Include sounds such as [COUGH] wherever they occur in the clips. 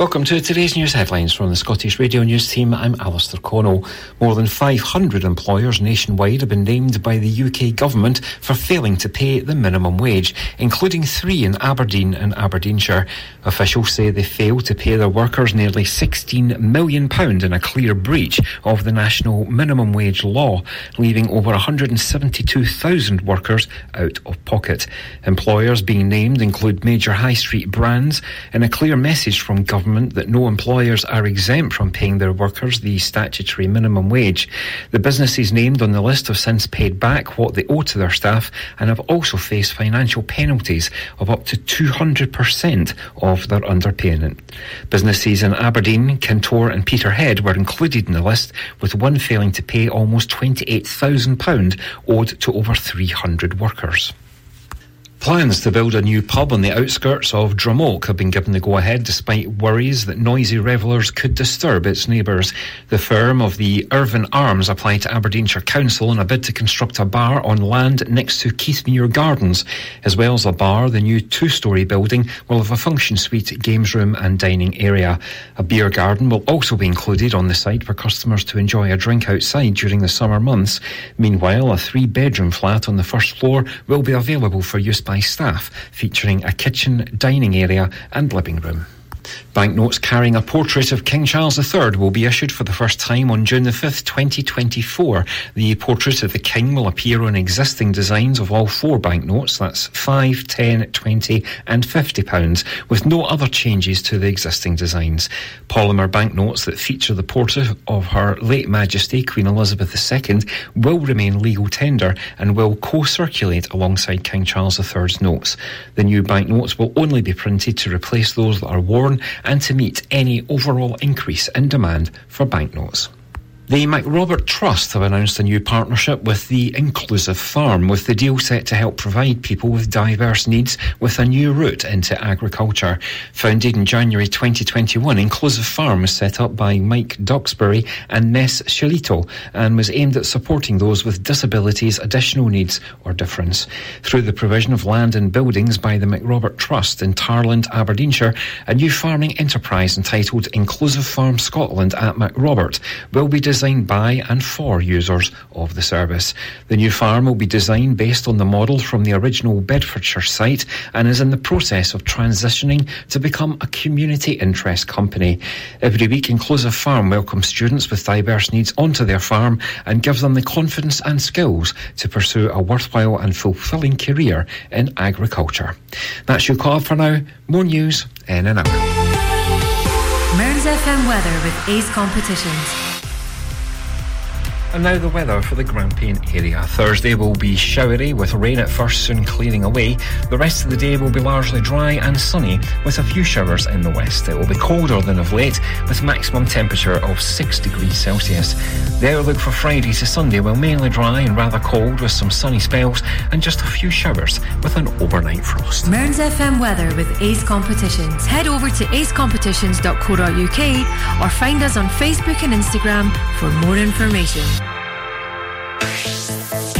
Welcome to today's news headlines from the Scottish Radio News team. I'm Alistair Connell. More than 500 employers nationwide have been named by the UK government for failing to pay the minimum wage, including three in Aberdeen and Aberdeenshire. Officials say they failed to pay their workers nearly £16 million in a clear breach of the national minimum wage law, leaving over 172,000 workers out of pocket. Employers being named include major high street brands in a clear message from government government that no employers are exempt from paying their workers the statutory minimum wage. The businesses named on the list have since paid back what they owe to their staff and have also faced financial penalties of up to 200% of their underpayment. Businesses in Aberdeen, Kintore and Peterhead were included in the list, with one failing to pay almost £28,000 owed to over 300 workers. Plans to build a new pub on the outskirts of Drumoak have been given the go ahead despite worries that noisy revellers could disturb its neighbours. The firm of the Irvine Arms applied to Aberdeenshire Council in a bid to construct a bar on land next to Keithmuir Gardens. As well as a bar, the new two story building will have a function suite, games room, and dining area. A beer garden will also be included on the site for customers to enjoy a drink outside during the summer months. Meanwhile, a three bedroom flat on the first floor will be available for use by staff, featuring a kitchen, dining area, and living room. Banknotes carrying a portrait of King Charles III will be issued for the first time on June the 5th, 2024. The portrait of the King will appear on existing designs of all four banknotes, that's 5, 10, 20 and 50 pounds, with no other changes to the existing designs. Polymer banknotes that feature the portrait of Her late Majesty Queen Elizabeth II will remain legal tender and will co-circulate alongside King Charles III's notes. The new banknotes will only be printed to replace those that are worn and to meet any overall increase in demand for banknotes. The MacRobert Trust have announced a new partnership with the Inclusive Farm, with the deal set to help provide people with diverse needs with a new route into agriculture. Founded in January 2021, Inclusive Farm was set up by Mike Duxbury and Ness Shalito and was aimed at supporting those with disabilities, additional needs, or difference. Through the provision of land and buildings by the MacRobert Trust in Tarland, Aberdeenshire, a new farming enterprise entitled Inclusive Farm Scotland at MacRobert will be designed designed by and for users of the service. The new farm will be designed based on the model from the original Bedfordshire site and is in the process of transitioning to become a community interest company. Every week, Inclusive Farm welcomes students with diverse needs onto their farm and gives them the confidence and skills to pursue a worthwhile and fulfilling career in agriculture. That's your call for now. More news in an hour. FM weather with Ace Competitions. And now the weather for the Grampian area. Thursday will be showery with rain at first, soon clearing away. The rest of the day will be largely dry and sunny with a few showers in the west. It will be colder than of late with maximum temperature of 6 degrees Celsius. The outlook for Friday to Sunday will mainly dry and rather cold with some sunny spells and just a few showers with an overnight frost. Mearns FM weather with Ace Competitions. Head over to acecompetitions.co.uk or find us on Facebook and Instagram for more information. Thank you.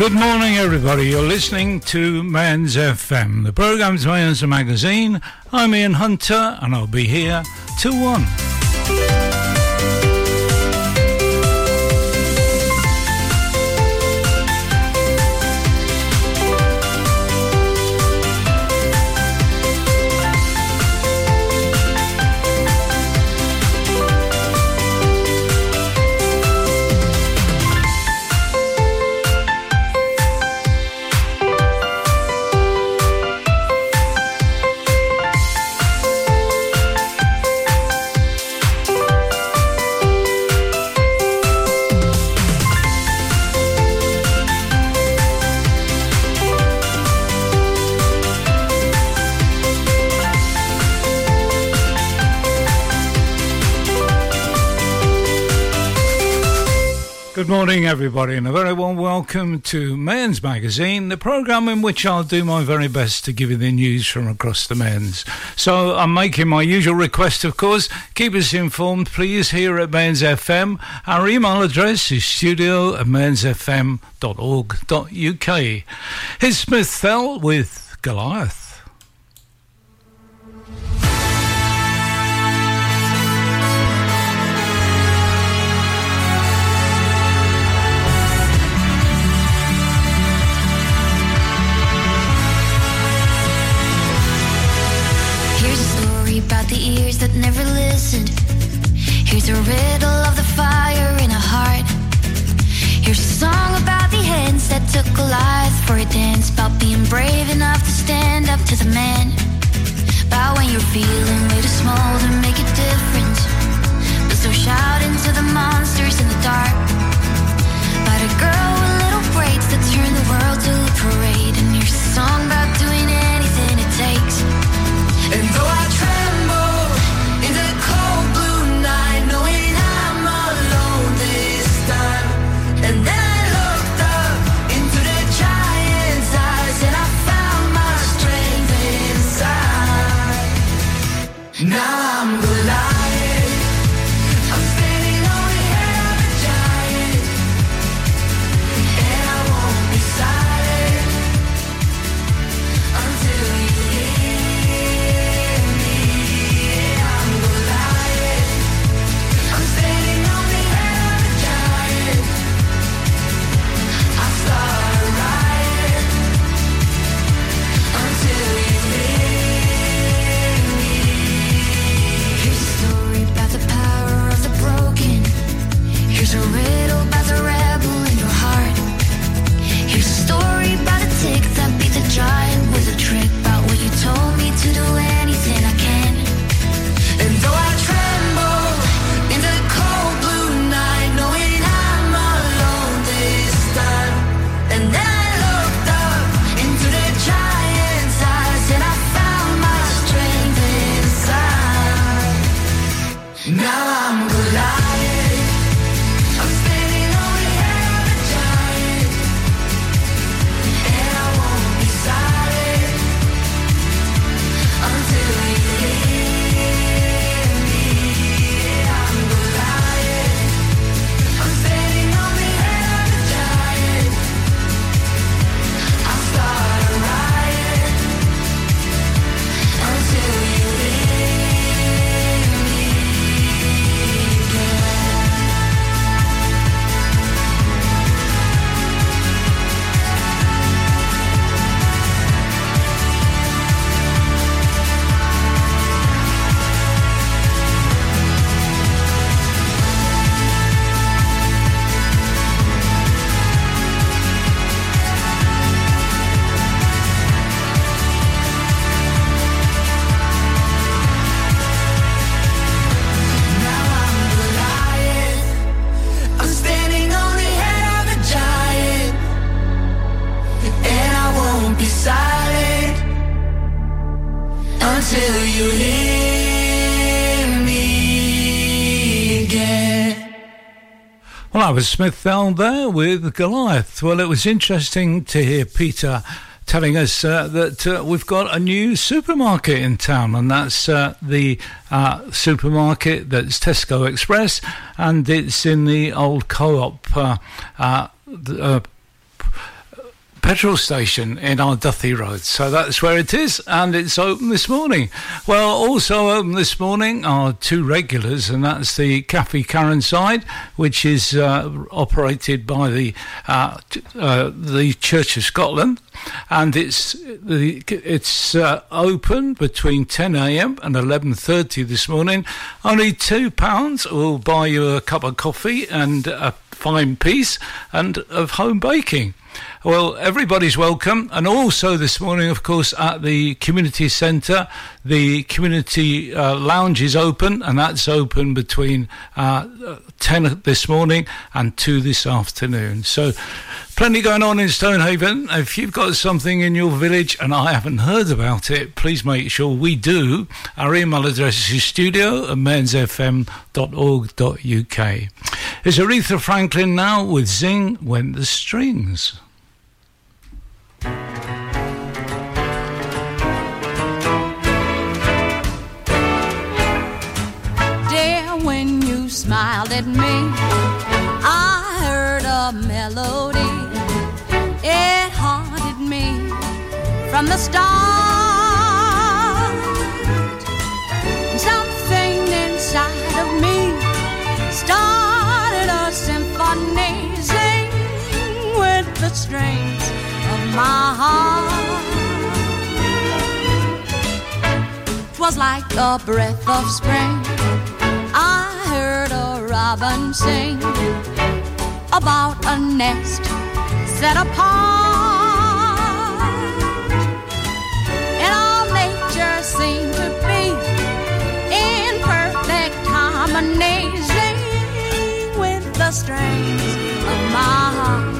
Good morning, everybody. You're listening to Mearns FM. The programme's Mearns Magazine. I'm Ian Hunter, and I'll be here till 1. Morning, everybody, and a very warm welcome to Mearns Magazine, the programme in which I'll do my very best to give you the news from across the Mearns. So I'm making my usual request, of course. Keep us informed, please, here at Mearns FM. Our email address is studio at mearnsfm.org.uk. Here's Smith Fell with Goliath. The ears that never listened. Here's a riddle of the fire in a heart. Here's a song about the hands that took a life for a dance. About being brave enough to stand up to the man. About when you're feeling way too small to make a difference. But still shouting to the monsters in the dark. About a girl with little braids that turn the world to a parade. And here's a song about doing anything it takes. And though I That was Smith Fell there with Goliath. Well, it was interesting to hear Peter telling us uh, that uh, we've got a new supermarket in town, and that's uh, the uh, supermarket that's Tesco Express, and it's in the old co-op uh, uh, petrol station in Arduthie Road. So that's where it is, and it's open this morning. Well, also open this morning are two regulars, and that's the Cafe Carronside, which is uh, operated by the uh, uh, the Church of Scotland, and it's the it's uh, open between 10 a.m. and 11:30 this morning. Only two pounds will buy you a cup of coffee and a fine piece and of home baking. Well, everybody's welcome. And also this morning, of course, at the community centre, the community uh, lounge is open, and that's open between uh, 10 this morning and 2 this afternoon. So, plenty going on in Stonehaven. If you've got something in your village and I haven't heard about it, please make sure we do. Our email address is studio at mearnsfm.org.uk. Is Aretha Franklin now with Zing Went the Strings. At me, I heard a melody. It haunted me from the start. Something inside of me started a symphony, sing with the strings of my heart. Twas like a breath of spring. Robin sing about a nest set apart. And all nature seemed to be in perfect harmony, with the strings of my heart.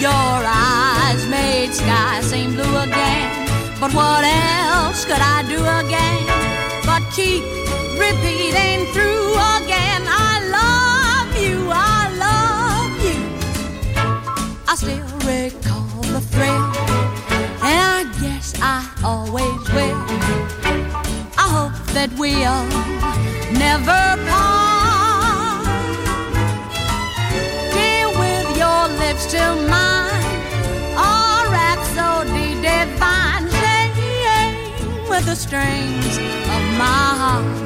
Your eyes made sky seem blue again. But what else could I do again but keep repeating through again? I love you, I love you. I still recall the thrill, and I guess I always will. I hope that we'll never part. Dear, with your lips till mine. Our rhapsody divine, sing with the strings of my heart.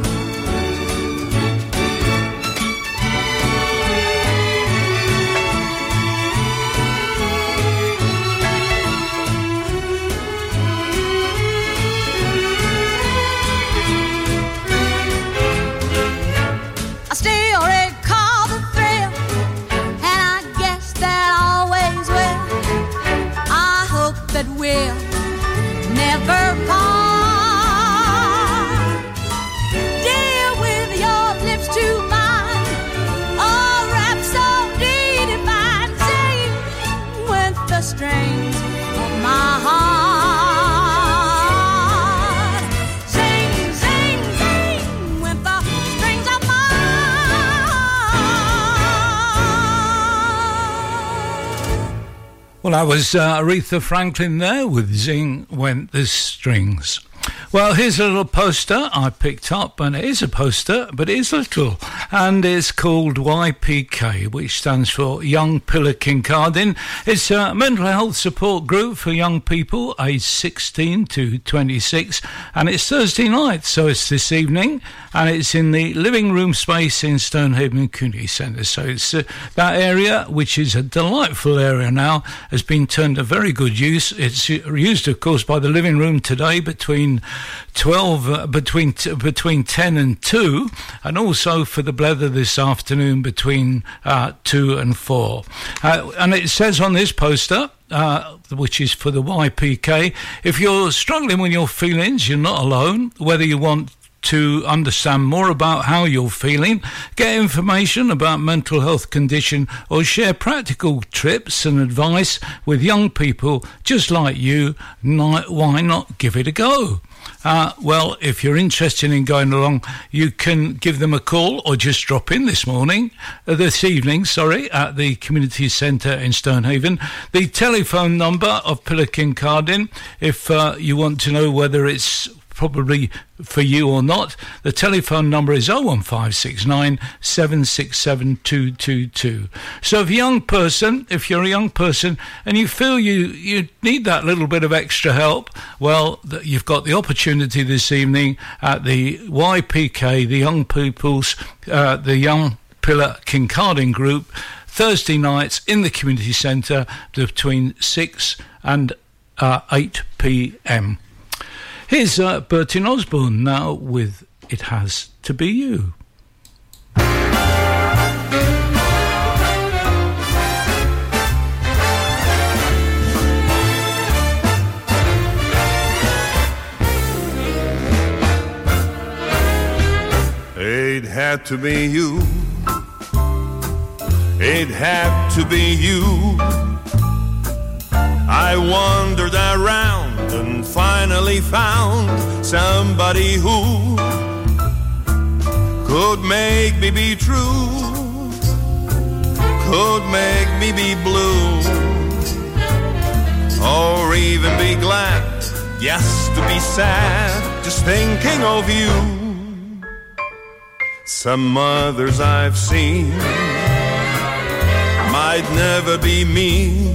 Well, I was uh, Aretha Franklin there with Zing Went the Strings. Well, here's a little poster I picked up, and it is a poster, but it is little, and it's called YPK, which stands for Young Pillar Kincardine. It's a mental health support group for young people aged 16 to 26, and it's Thursday night, so it's this evening, and it's in the living room space in Stonehaven Community Centre. So it's uh, that area, which is a delightful area now, has been turned to very good use. It's used, of course, by the living room today between 12 uh, between t- between 10 and 2 and also for the blether this afternoon between uh, 2 and 4 uh, and it says on this poster uh, which is for the YPK. If you're struggling with your feelings, you're not alone. Whether you want to understand more about how you're feeling, get information about mental health condition, or share practical tips and advice with young people just like you, why not give it a go? Uh, well, if you're interested in going along, you can give them a call or just drop in this morning, uh, this evening, sorry, at the community centre in Stonehaven. The telephone number of Pillar Kincardine, if uh, you want to know whether it's probably for you or not. The telephone number is 01569 767 222. So if a young person, if you're a young person and you feel you, you need that little bit of extra help, well, you've got the opportunity this evening at the YPK, the Young People's, uh, the Young Pillar Kincardine Group, Thursday nights in the community centre between 6 and uh, 8 p.m. Here's uh, Bertine Osborne now with It Has to Be You. It had to be you. It had to be you. I wandered around and finally found somebody who could make me be true, could make me be blue, or even be glad, yes, to be sad, just thinking of you. Some others I've seen might never be me,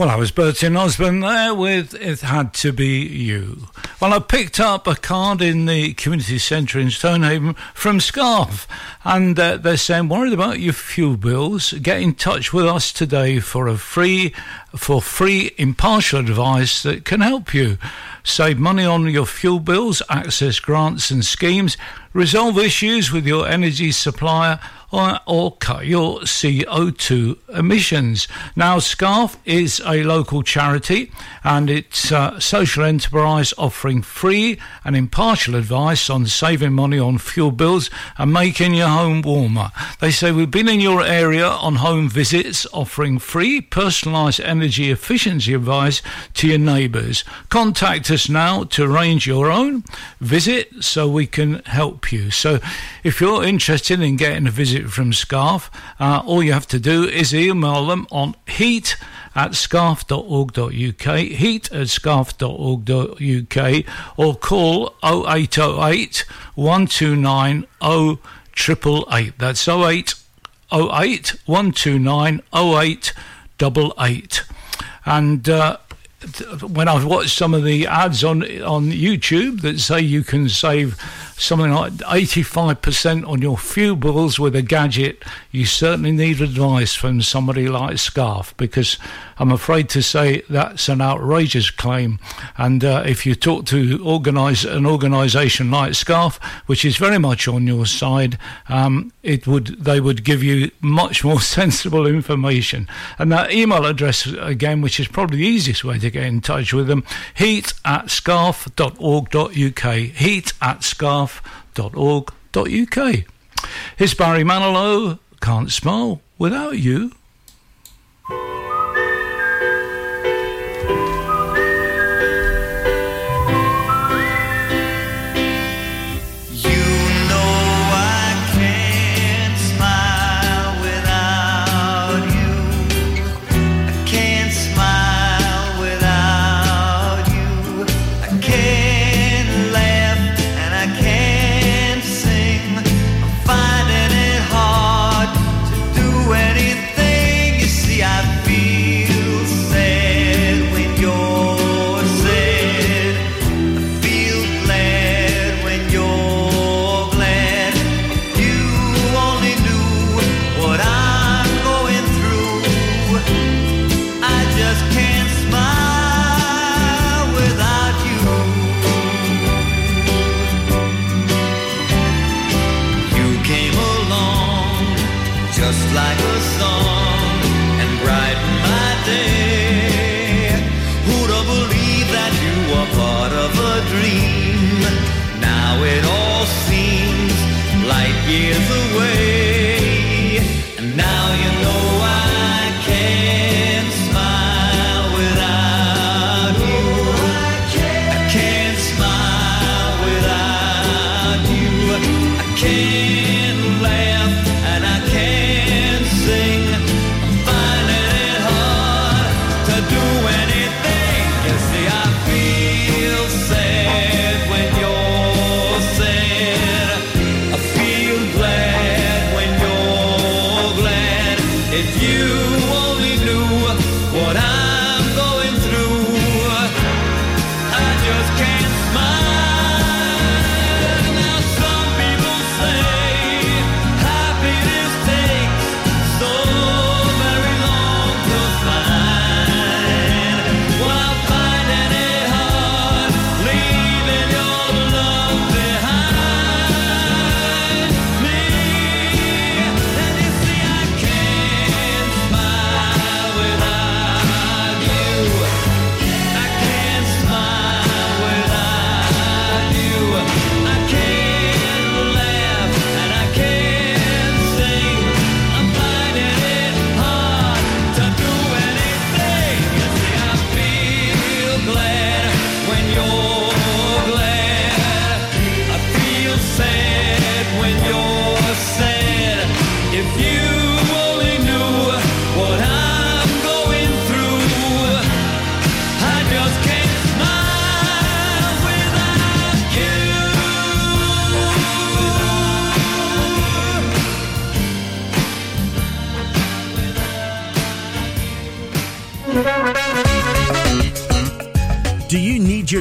Well, I was Bertie Osborne there with It Had to Be You. Well, I picked up a card in the community centre in Stonehaven from Scarf, and uh, they're saying, worried about your fuel bills? Get in touch with us today for a free, for free impartial advice that can help you. Save money on your fuel bills, access grants and schemes, resolve issues with your energy supplier, or, or cut your CO2 emissions. Now, Scarf is a local charity and it's a social enterprise offering free and impartial advice on saving money on fuel bills and making your home warmer. They say we've been in your area on home visits offering free personalised energy efficiency advice to your neighbours. Contact us now to arrange your own visit so we can help you. So if you're interested in getting a visit from Scarf, uh, all you have to do is email them on heat at scarf.org.uk, heat at scarf.org.uk, or call 0808 129 0888. That's 08 08 129 0888. And uh, th- when I've watched some of the ads on on YouTube that say you can save something like 85% on your fuel bills with a gadget, you certainly need advice from somebody like Scarf because I'm afraid to say that's an outrageous claim. And uh, if you talk to organise an organisation like Scarf, which is very much on your side, um, it would they would give you much [LAUGHS] more sensible information. And that email address again, which is probably the easiest way to get in touch with them, heat at scarf.org.uk. Heat at scarf.org.uk. Here's Barry Manilow, Can't Smile Without. You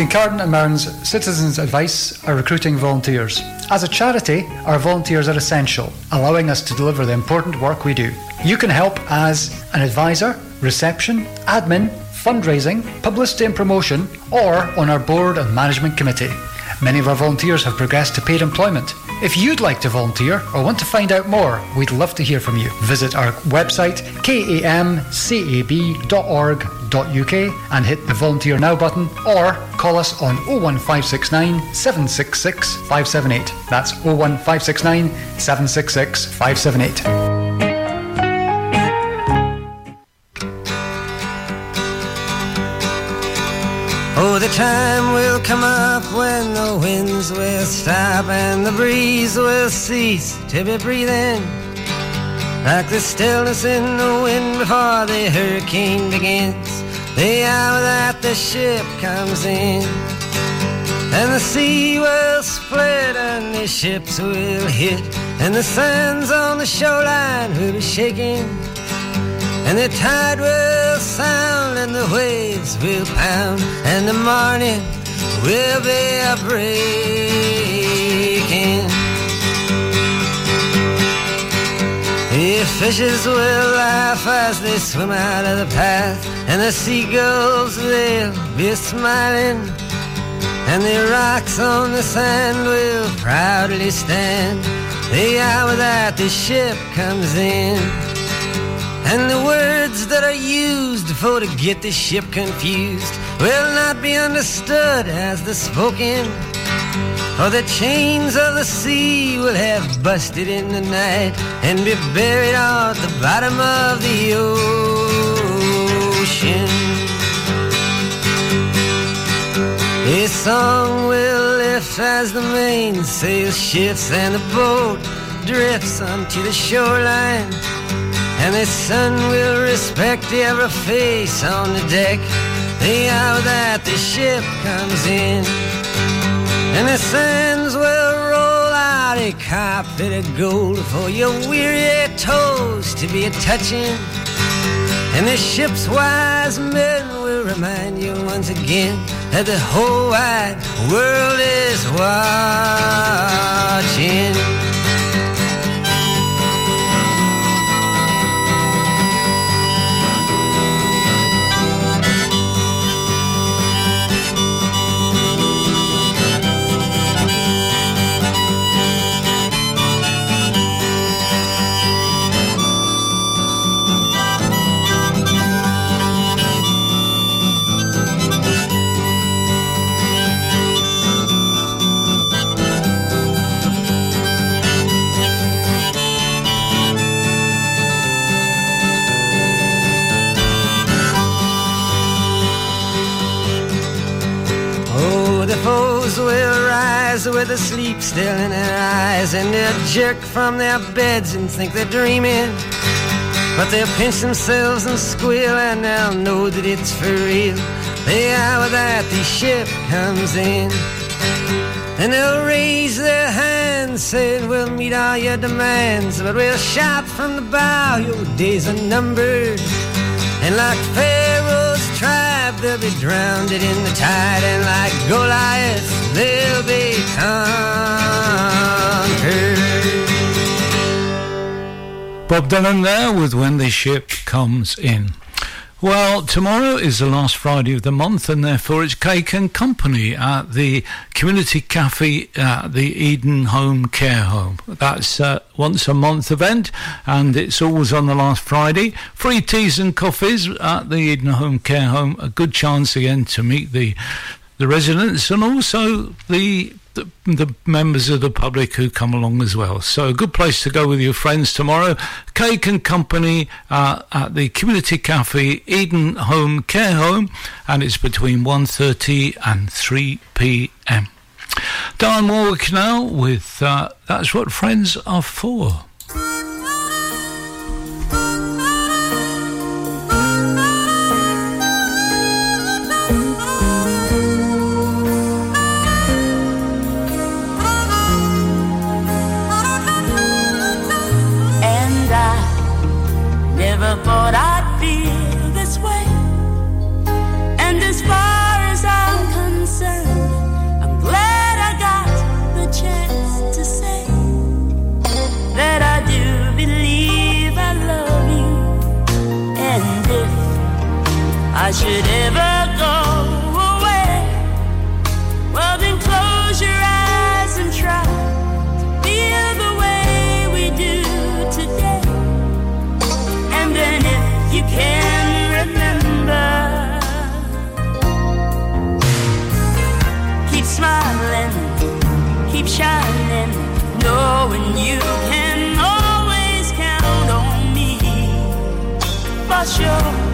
Kincardine and Mearns Citizens Advice are recruiting volunteers. As a charity, our volunteers are essential, allowing us to deliver the important work we do. You can help as an advisor, reception, admin, fundraising, publicity and promotion, or on our board and management committee. Many of our volunteers have progressed to paid employment. If you'd like to volunteer or want to find out more, we'd love to hear from you. Visit our website kamcab.org.uk and hit the volunteer now button or call us on 01569 766 578. That's 01569 766 578. Oh, the time will come up when the winds will stop and the breeze will cease to be breathing. Like the stillness in the wind before the hurricane begins. The hour that the ship comes in. And the sea will split and the ships will hit. And the sands on the shoreline will be shaking. And the tide will sound and the waves will pound and the morning will be a breaking. The fishes will laugh as they swim out of the path and the seagulls will be smiling and the rocks on the sand will proudly stand the hour that the ship comes in. And the words that are used for to get the ship confused will not be understood as the spoken. For the chains of the sea will have busted in the night and be buried at the bottom of the ocean. A song will lift as the mainsail shifts and the boat drifts onto the shoreline. And the sun will respect every face on the deck the hour that the ship comes in. And the sands will roll out a carpet of gold for your weary toes to be a touching. And the ship's wise men will remind you once again that the whole wide world is watching. Boys with the sleep still in their eyes, and they'll jerk from their beds and think they're dreaming. But they'll pinch themselves and squeal, and they'll know that it's for real. The hour that the ship comes in. And they'll raise their hands, saying, We'll meet all your demands, but we'll shout from the bow, Your days are numbered. And like Pharaoh's tribe, they'll be drowned in the tide, and like Goliath, they'll be conquered. Bob Dylan there with When the Ship Comes In. Well, tomorrow is the last Friday of the month, and therefore it's Cake and Company at the Community Cafe at the Eden Home Care Home. That's a once a month event, and it's always on the last Friday. Free teas and coffees at the Eden Home Care Home. A good chance again to meet the the residents and also the the, the, members of the public who come along as well. So a good place to go with your friends tomorrow. Cake and Company uh, at the Community Cafe Eden Home Care Home, and it's between 1.30 and 3 p.m. Dionne Warwick now with uh, That's What Friends Are For. I should ever go away, well then close your eyes and try to feel the way we do today. And then if you can remember, keep smiling, keep shining, knowing you can always count on me for sure.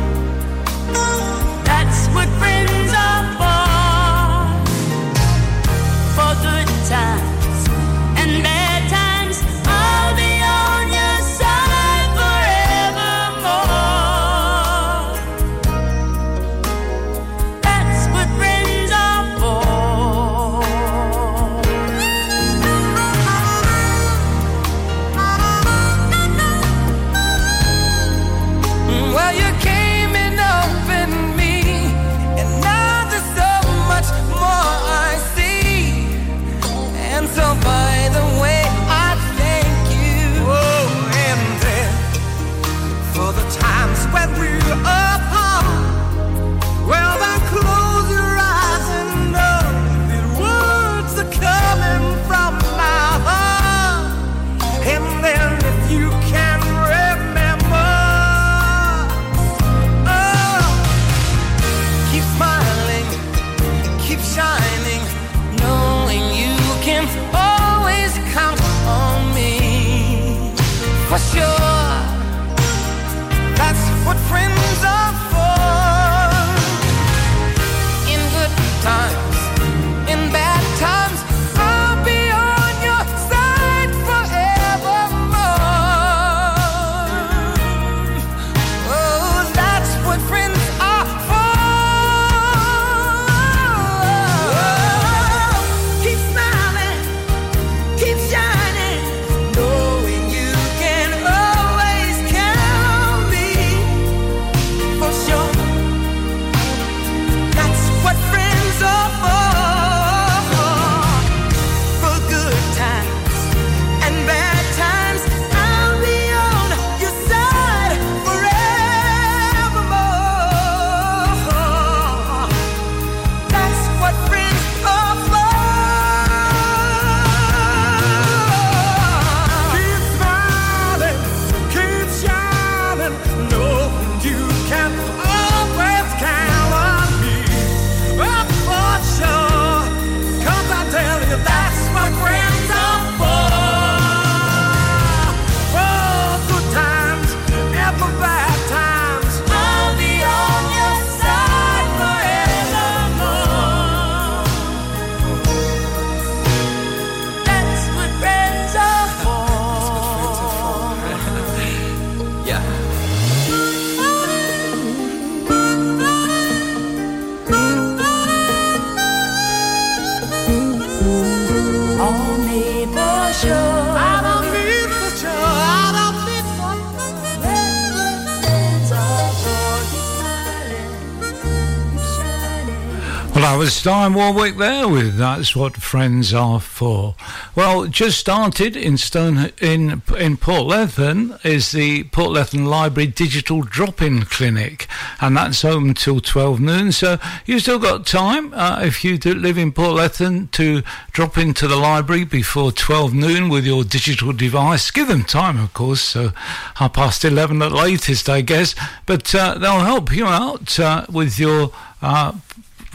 Dionne Warwick there with That's What Friends Are For. Well, just started in Stone in in Portlethen is the Port Portlethen Library Digital Drop-In Clinic, and that's open till 12 noon. So you've still got time uh, if you live in Port Portlethen to drop into the library before 12 noon with your digital device. Give them time, of course, so half past 11 at latest, I guess. But uh, they'll help you out uh, with your uh,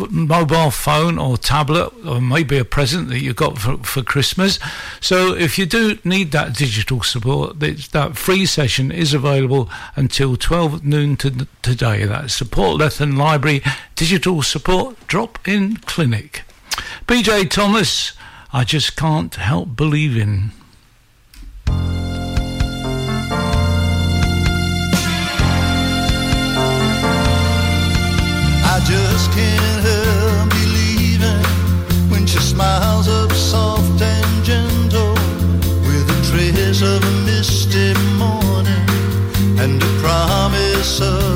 mobile phone or tablet or maybe a present that you got for, for Christmas. So if you do need that digital support, that free session is available until 12 noon to, today. That's Portlethen Library Digital Support Drop-In Clinic. BJ Thomas, I just can't help believing. Up soft and gentle with a trace of a misty morning and a promise of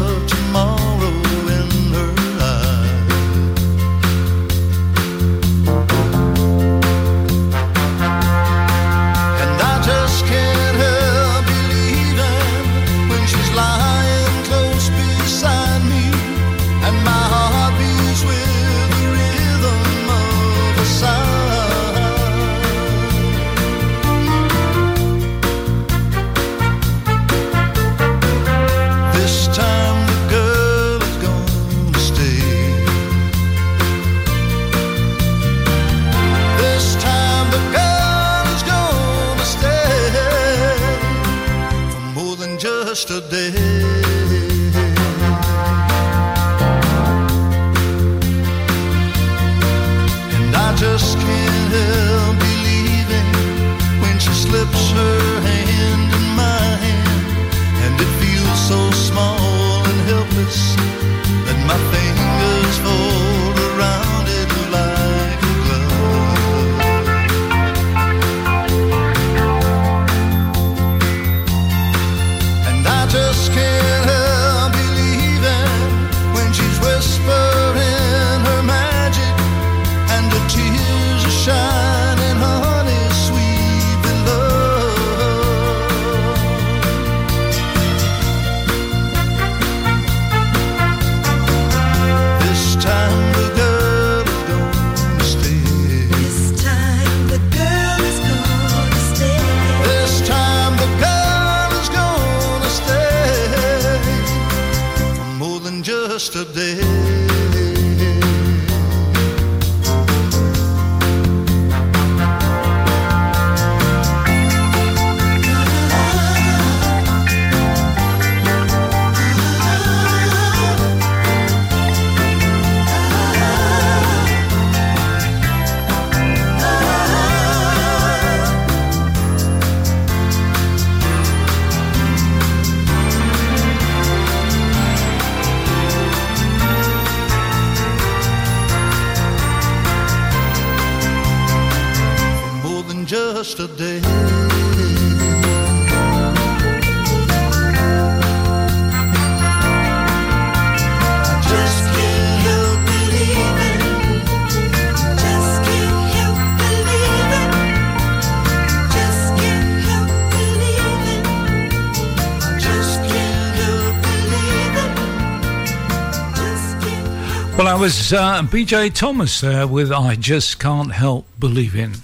was uh, BJ Thomas there with I Just Can't Help Believing.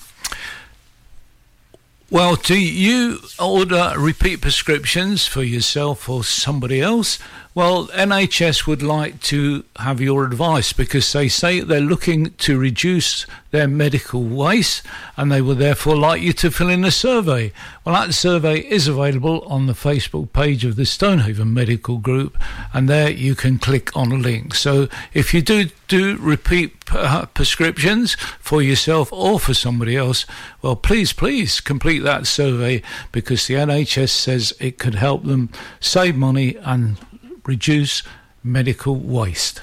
Well, do you order repeat prescriptions for yourself or somebody else? Well, NHS would like to have your advice because they say they're looking to reduce their medical waste and they would therefore like you to fill in a survey. Well, that survey is available on the Facebook page of the Stonehaven Medical Group and there you can click on a link. So if you do do repeat uh, prescriptions for yourself or for somebody else, well, please, please complete that survey because the NHS says it could help them save money and reduce medical waste.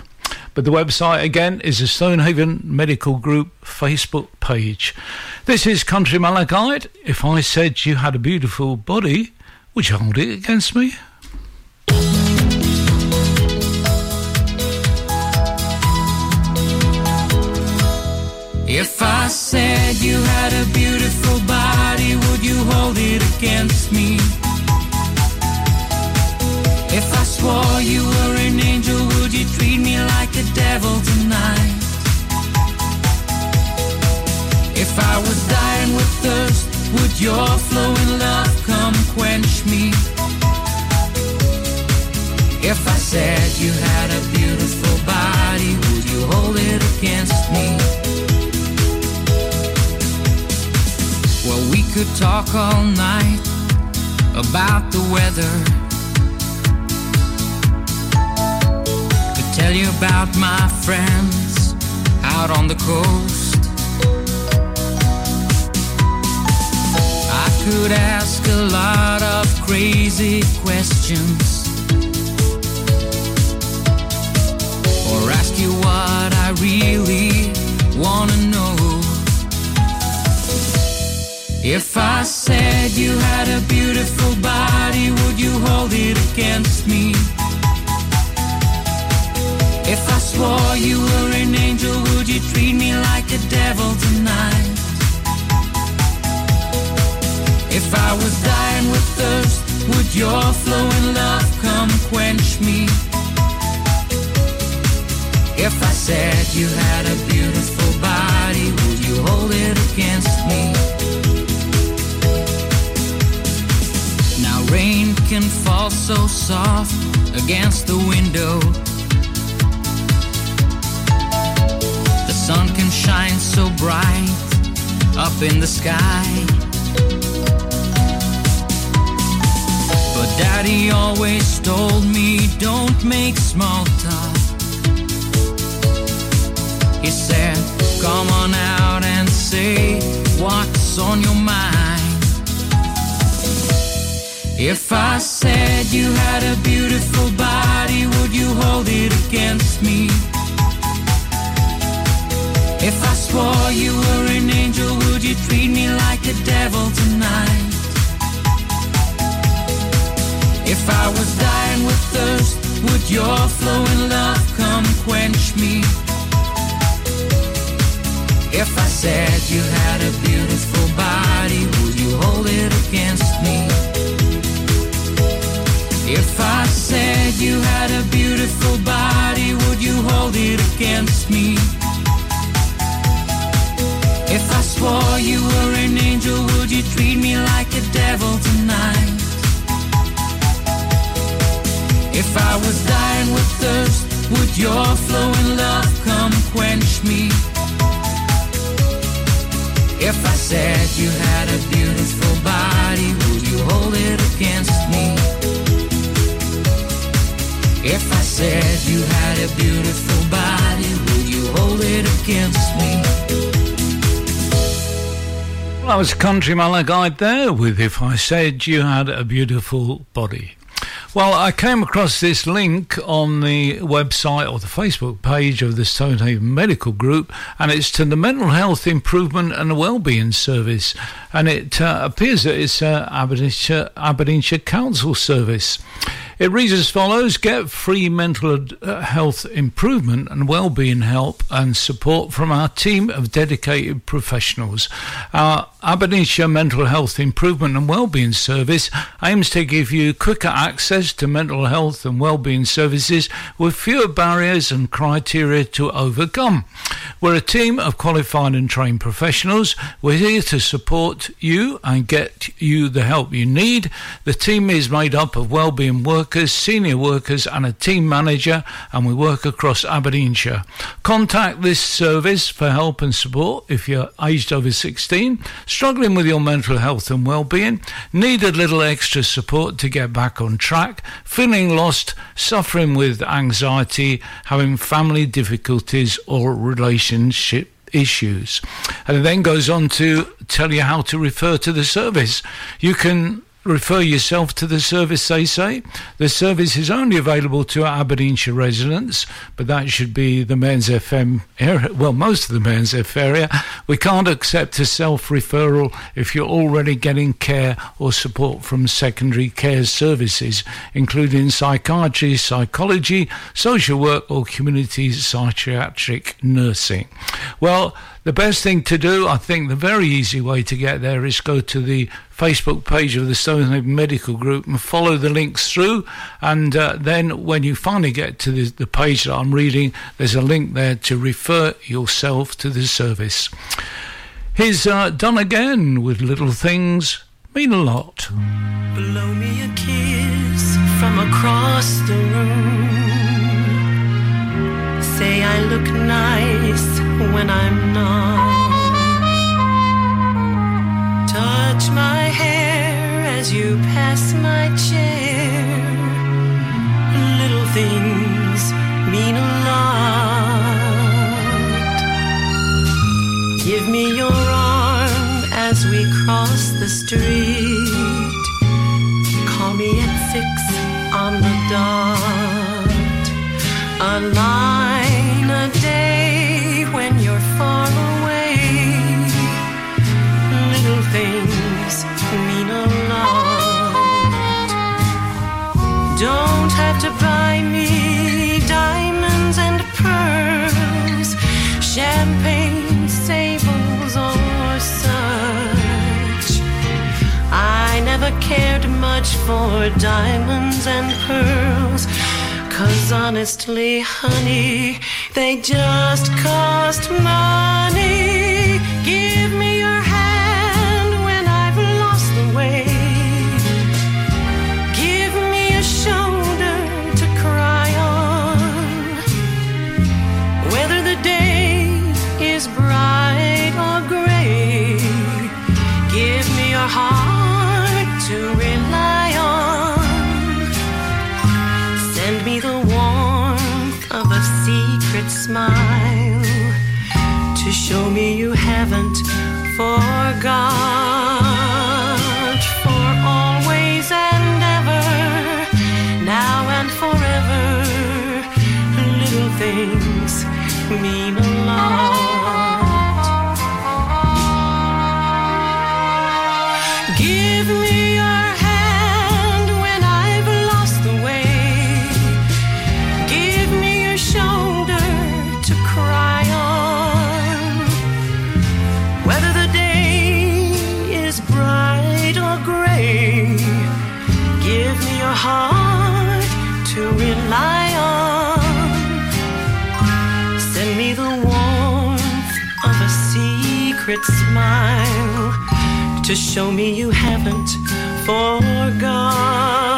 But the website again is the Stonehaven Medical Group Facebook page. This is Country Malachite. If I said you had a beautiful body, would you hold it against me? If I said you had a beautiful body, would you hold it against me? If I swore you were an angel, would you treat me like a devil tonight? If I was dying with thirst, would your flowing love come quench me? If I said you had a beautiful body, would you hold it against me? Well, we could talk all night about the weather. Tell you about my friends out on the coast. I could ask a lot of crazy questions. Or ask you what I really wanna know. If I said you had a beautiful body, would you hold it against me? If I swore you were an angel, would you treat me like a devil tonight? If I was dying with thirst, would your flowing love come quench me? If I said you had a beautiful body, would you hold it against me? Now rain can fall so soft against the window. The sun can shine so bright up in the sky. But daddy always told me don't make small talk. He said, Come on out and say what's on your mind. If I said you had a beautiful body, would you hold it against me? If I swore you were an angel, would you treat me like a devil tonight? If I was dying with thirst, would your flowing love come quench me? If I said you had a beautiful body, would you hold it against me? If I said you had a beautiful body, would you hold it against me? Swore you were an angel, would you treat me like a devil tonight? If I was dying with thirst, would your flowing love come quench me? If I said you had a beautiful body, would you hold it against me? If I said you had a beautiful body, would you hold it against me? Well, that was Country Malagite there with If I Said You Had a Beautiful Body. Well, I came across this link on the website or the Facebook page of the Stonehaven Medical Group, and it's to the Mental Health Improvement and Wellbeing Service, and it uh, appears that it's uh, Aberdeenshire, Aberdeenshire Council Service. It reads as follows Get free mental uh, health improvement and well-being help and support from our team of dedicated professionals. Our Aberdeenshire Mental Health Improvement and Wellbeing Service aims to give you quicker access to mental health and wellbeing services with fewer barriers and criteria to overcome. We're a team of qualified and trained professionals. We're here to support you and get you the help you need. The team is made up of wellbeing workers, senior workers and a team manager and we work across Aberdeenshire. Contact this service for help and support if you're aged over 16 struggling with your mental health and well-being, need a little extra support to get back on track, feeling lost, suffering with anxiety, having family difficulties or relationship issues. And it then goes on to tell you how to refer to the service. You can refer yourself to the service, they say. The service is only available to Aberdeenshire residents, but that should be the Mearns FM area, well, most of the Mearns F area. We can't accept a self referral if you're already getting care or support from secondary care services, including psychiatry, psychology, social work, or community psychiatric nursing. Well, The best thing to do, I think, the very easy way to get there is go to the Facebook page of the Stonehaven Medical Group and follow the links through. And uh, then when you finally get to the, the page that I'm reading, there's a link there to refer yourself to the service. Here's uh, done again with little things mean a lot. Blow me a kiss from across the room. Say I look nice when I'm Touch my hair as you pass my chair. Little things mean a lot. Give me your arm as we cross the street. Call me at six on the dot. A Don't have to buy me diamonds and pearls, champagne, sables, or such. I never cared much for diamonds and pearls. Cause honestly, honey, they just cost money. Give me your haven't forgot. For always and ever, now and forever, little things mean to show me you haven't forgot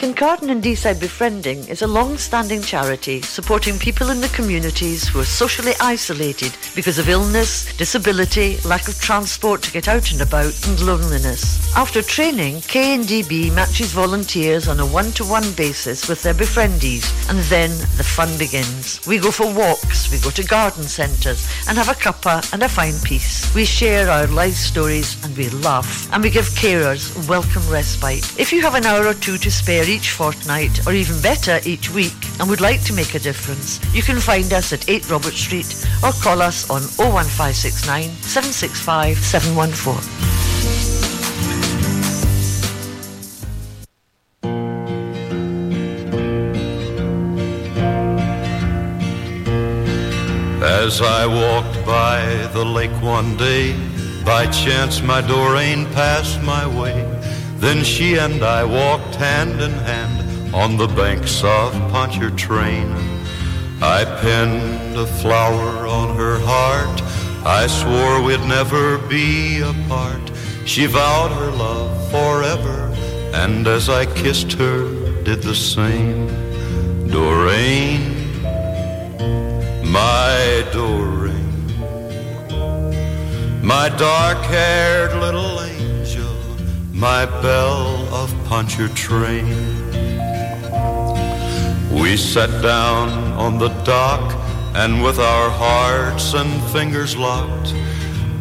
Kincardine and Deeside Befriending is a long-standing charity supporting people in the communities who are socially isolated because of illness, disability, lack of transport to get out and about, and loneliness. After training, KNDB matches volunteers on a one-to-one basis with their befriendees, and then the fun begins. We go for walks, we go to garden centres, and have a cuppa and a fine piece. We share our life stories and we laugh, and we give carers welcome respite. If you have an hour or two to spare each fortnight, or even better, each week, and would like to make a difference, you can find us at 8 Robert Street or call us on 01569 765 714. As I walked by the lake one day, by chance my Doreen passed my way. Then she and I walked hand in hand on the banks of Pontchartrain. I pinned a flower on her heart I swore we'd never be apart. She vowed her love forever, and as I kissed her, did the same. Doreen, my Doreen, my dark-haired little angel, my belle of Pontchartrain. We sat down on the dock, and with our hearts and fingers locked,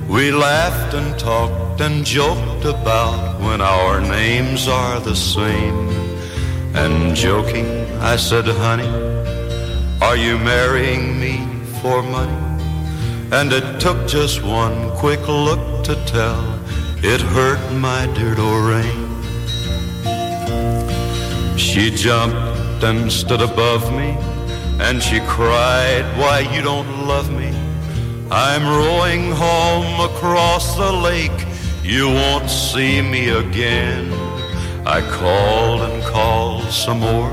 we laughed and talked and joked about when our names are the same. And joking, I said, honey, are you marrying me for money? And it took just one quick look to tell it hurt my dear Doreen. She jumped and stood above me, and she cried, Why, you don't love me. I'm rowing home across the lake. You won't see me again. I called and called some more,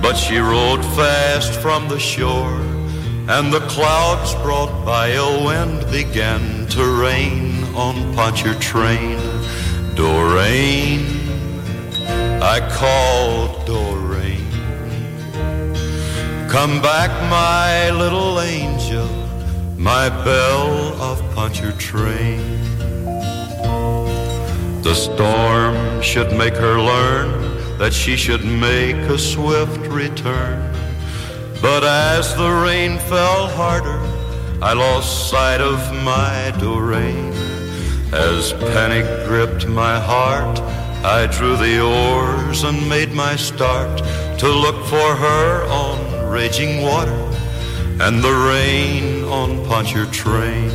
but she rowed fast from the shore, and the clouds brought by a wind began to rain on Pontchartrain. Doreen, I called Doreen. Come back, my little angel, my belle of Pontchartrain. The storm should make her learn that she should make a swift return. But as the rain fell harder, I lost sight of my Doreen. As panic gripped my heart, I drew the oars and made my start to look for her on raging water and the rain on Pontchartrain.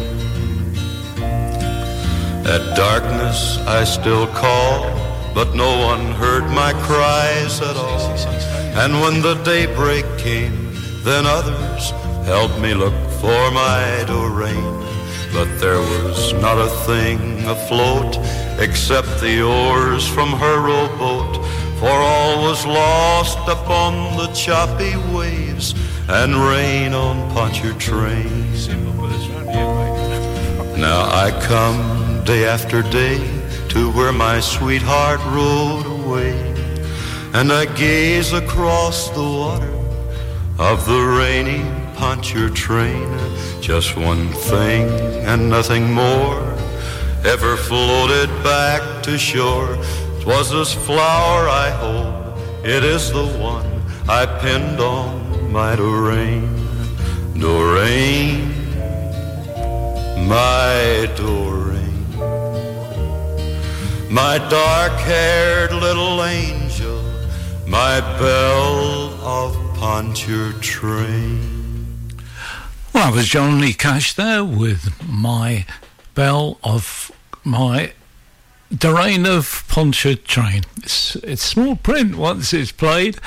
At darkness I still call, but no one heard my cries at all. And when the daybreak came, then others helped me look for my Doreen. But there was not a thing afloat except the oars from her rowboat, for all was lost upon the choppy waves and rain on Pontchartrain. Now I come day after day to where my sweetheart rode away, and I gaze across the water of the rainy Pontchartrain. Just one thing and nothing more ever floated back to shore. 'Twas this flower I hold, it is the one I pinned on my Doreen. Doreen, my Doreen, my dark-haired little angel, my belle of Pontchartrain. Well, that was John Lee Cash there with my bell of my Doreen of Pontchartrain. It's, it's small print once it's played.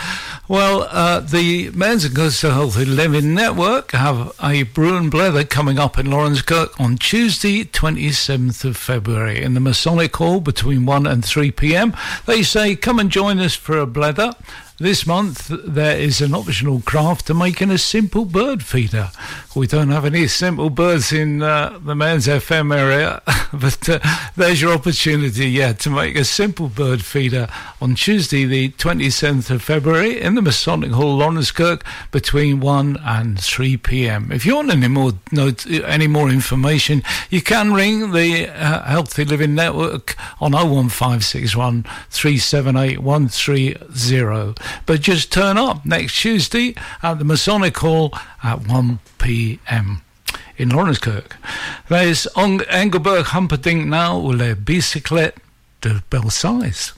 Well, uh, the Mearns and Coastal Healthy Living Network have a brew and blether coming up in Laurencekirk on Tuesday, 27th of February in the Masonic Hall between 1 and 3 p.m. They say, come and join us for a blether. This month there is an optional craft to making a simple bird feeder. We don't have any simple birds in uh, the Mearns FM area, [LAUGHS] but uh, there's your opportunity, yeah, to make a simple bird feeder on Tuesday, the 27th of February, in the Masonic Hall, Laurencekirk, between 1 and 3 p.m. If you want any more note, any more information, you can ring the uh, Healthy Living Network on 01561 378 130. But just turn up next Tuesday at the Masonic Hall at 1 p.m. in Laurencekirk. There's Engelbert Humperdinck now ou les bicyclettes de Belsize.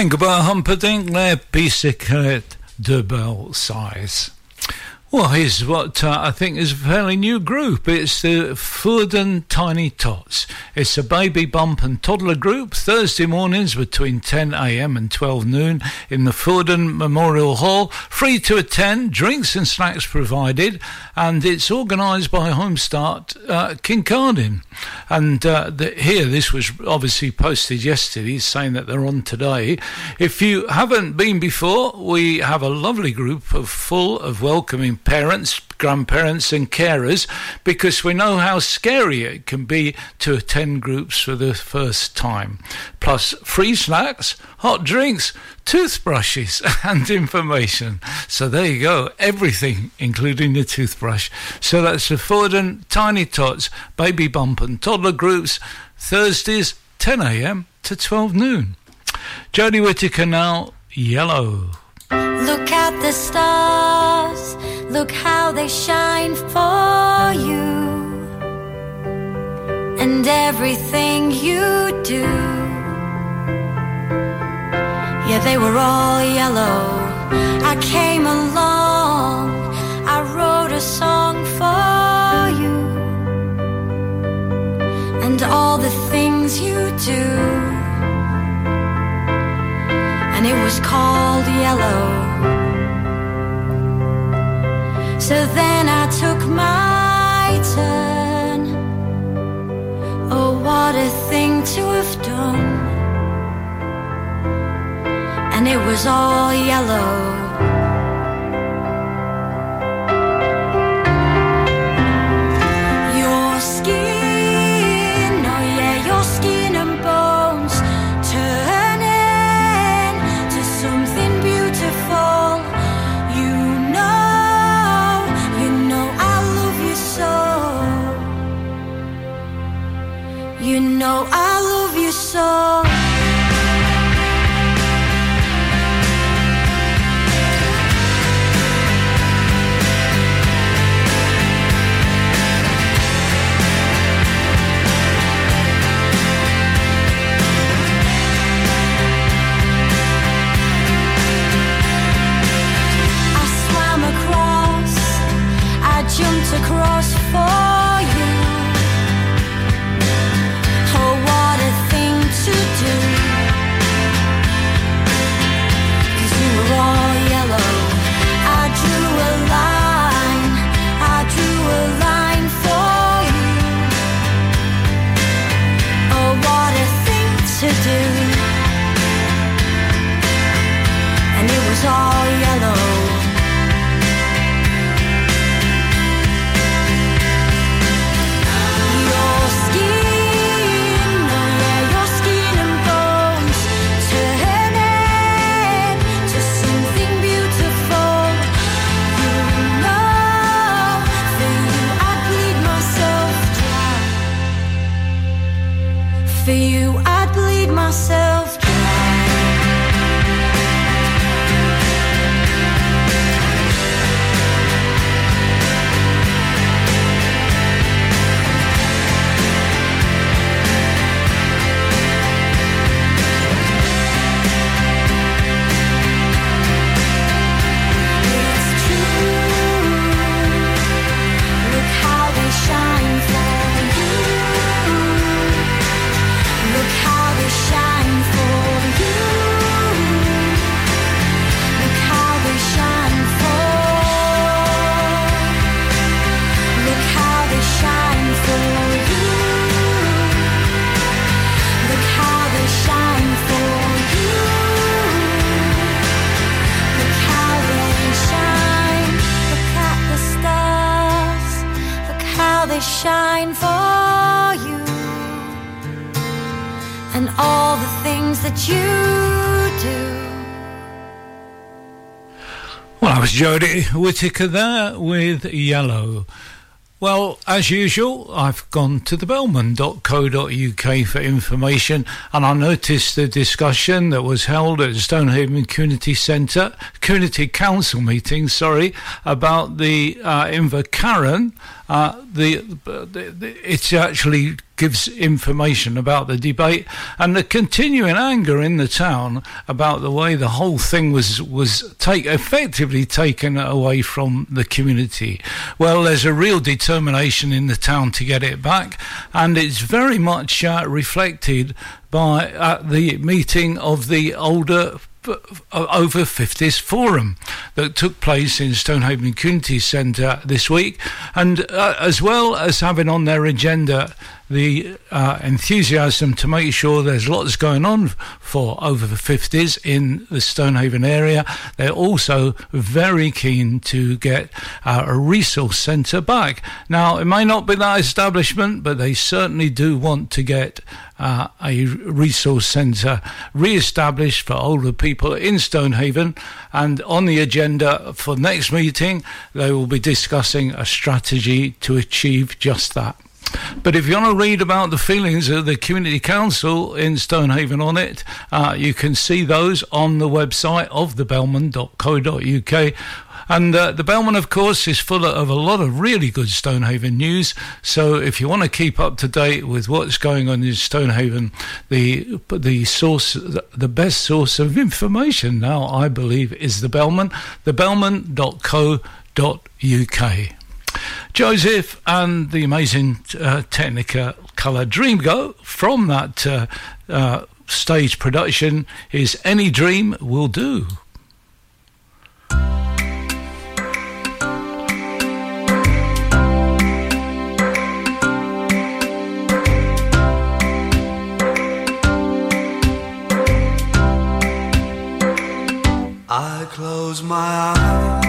Engelbert Humperdinck, their bicyclette de Belsize. Well, here's what uh, I think is a fairly new group. It's the Fordoun Tiny Tots. It's a baby bump and toddler group, Thursday mornings between 10am and 12 noon in the Fordoun Memorial Hall. Free to attend, drinks and snacks provided, and it's organised by Homestart uh, Kincardine. And uh, the, here, this was obviously posted yesterday, saying that they're on today. If you haven't been before, we have a lovely group of full of welcoming parents, grandparents, and carers because we know how scary it can be to attend groups for the first time. Plus, free snacks, hot drinks, toothbrushes, [LAUGHS] and information. So there you go, everything, including the toothbrush. So that's the Fordoun Tiny Tots Baby Bump and Toddler groups, Thursdays, 10 a.m. to 12 noon. Jodie Whittaker now, Yellow. Look at the stars, look how they shine for you. And everything you do. Yeah, they were all yellow. I came along, I wrote a song for you. And all the things you do and it was called Yellow. So then I took my turn. Oh, what a thing to have done! And it was all yellow. Know I love you so. Jodie Whittaker there with Yellow. Well, as usual, I've gone to thebellman.co.uk for information and I noticed the discussion that was held at Stonehaven Community Centre, Community Council meeting, sorry, about the uh, Invercarron. Uh, the, the, the it actually gives information about the debate and the continuing anger in the town about the way the whole thing was was take effectively taken away from the community. Well, there's a real determination in the town to get it back, and it's very much uh, reflected by at the meeting of the older over 50s forum that took place in Stonehaven Community Centre this week, and uh, as well as having on their agenda the uh, enthusiasm to make sure there's lots going on for over the 50s in the Stonehaven area. They're also very keen to get uh, a resource centre back. Now, it may not be that establishment, but they certainly do want to get uh, a resource centre re-established for older people in Stonehaven. And on the agenda for next meeting, they will be discussing a strategy to achieve just that. But if you want to read about the feelings of the Community Council in Stonehaven on it, uh, you can see those on the website of thebellman.co.uk. And uh, the Bellman, of course, is full of a lot of really good Stonehaven news. So if you want to keep up to date with what's going on in Stonehaven, the the source, the best source of information now, I believe, is the Bellman, thebellman.co.uk. Joseph and the amazing uh, Dreamcoat from that uh, uh, stage production is Any Dream Will Do. Close my eyes,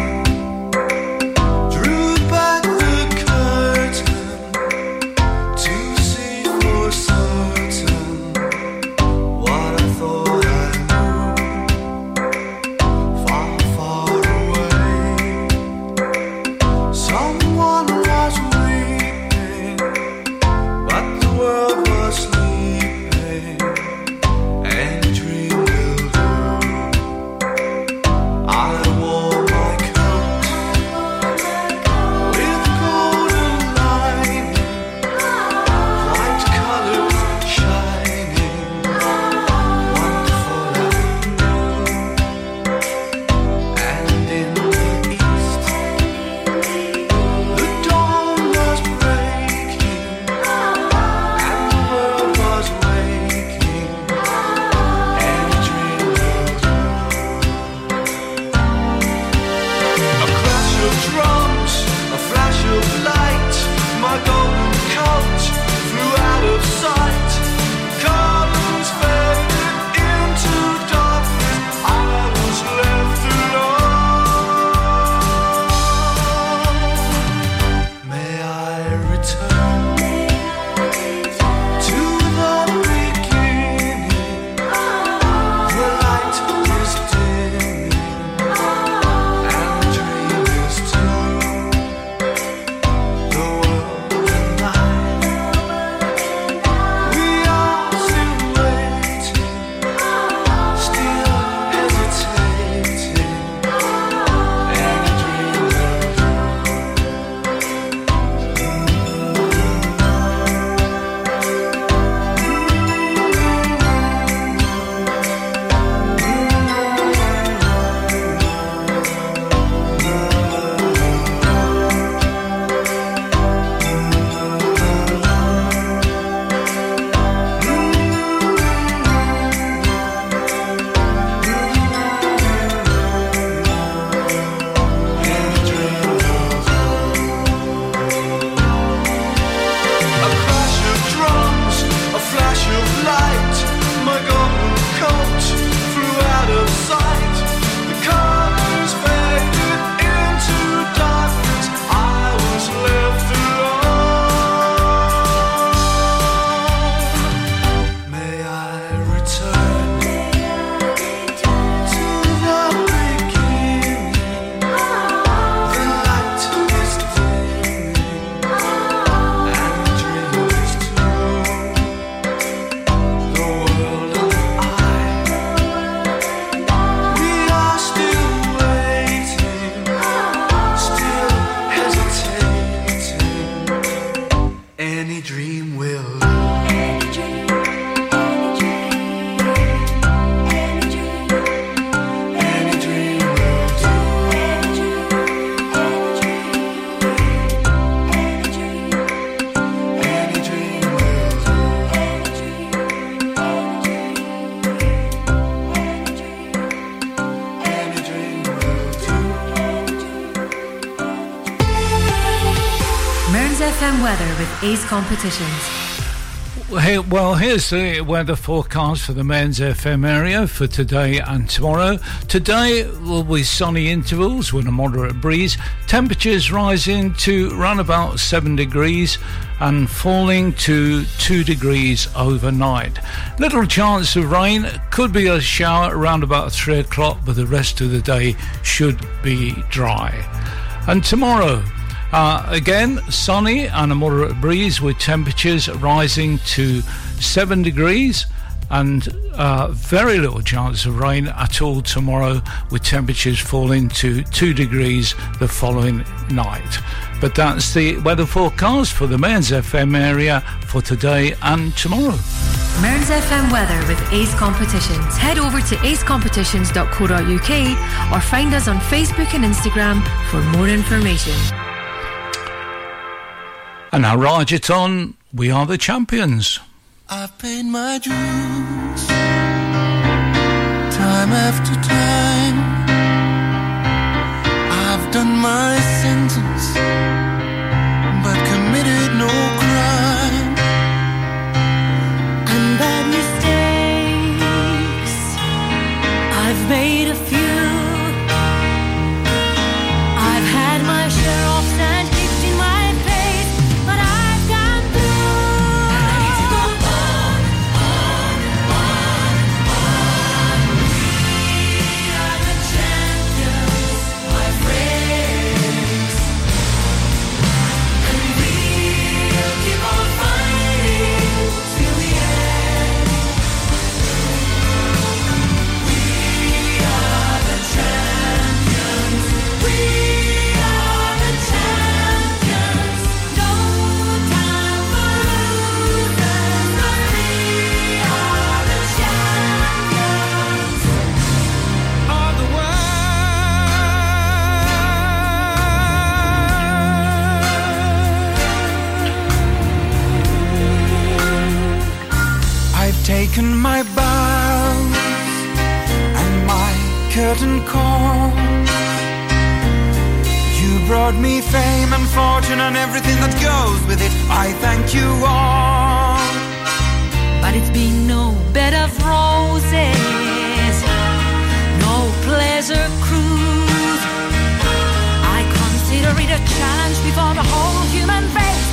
Ace Competitions. Well, Well, here's the weather forecast for the Mearns FM area for today and tomorrow. Today will be sunny intervals with a moderate breeze. Temperatures rising to around about 7 degrees and falling to 2 degrees overnight. Little chance of rain. Could be a shower around about 3 o'clock, but the rest of the day should be dry. And tomorrow, uh, again, sunny and a moderate breeze with temperatures rising to 7 degrees and uh, very little chance of rain at all tomorrow with temperatures falling to 2 degrees the following night. But that's the weather forecast for the Mearns FM area for today and tomorrow. Mearns FM weather with Ace Competitions. Head over to acecompetitions.co.uk or find us on Facebook and Instagram for more information. And now, Rajaton, we are the champions. I've paid my dues time after time. I've done my sentence, but committed no crime. and bad mistakes. I've made a few. Curtain call. You brought me fame and fortune and everything that goes with it. I thank you all. But it's been no bed of roses, no pleasure cruise. I consider it a challenge before the whole human race,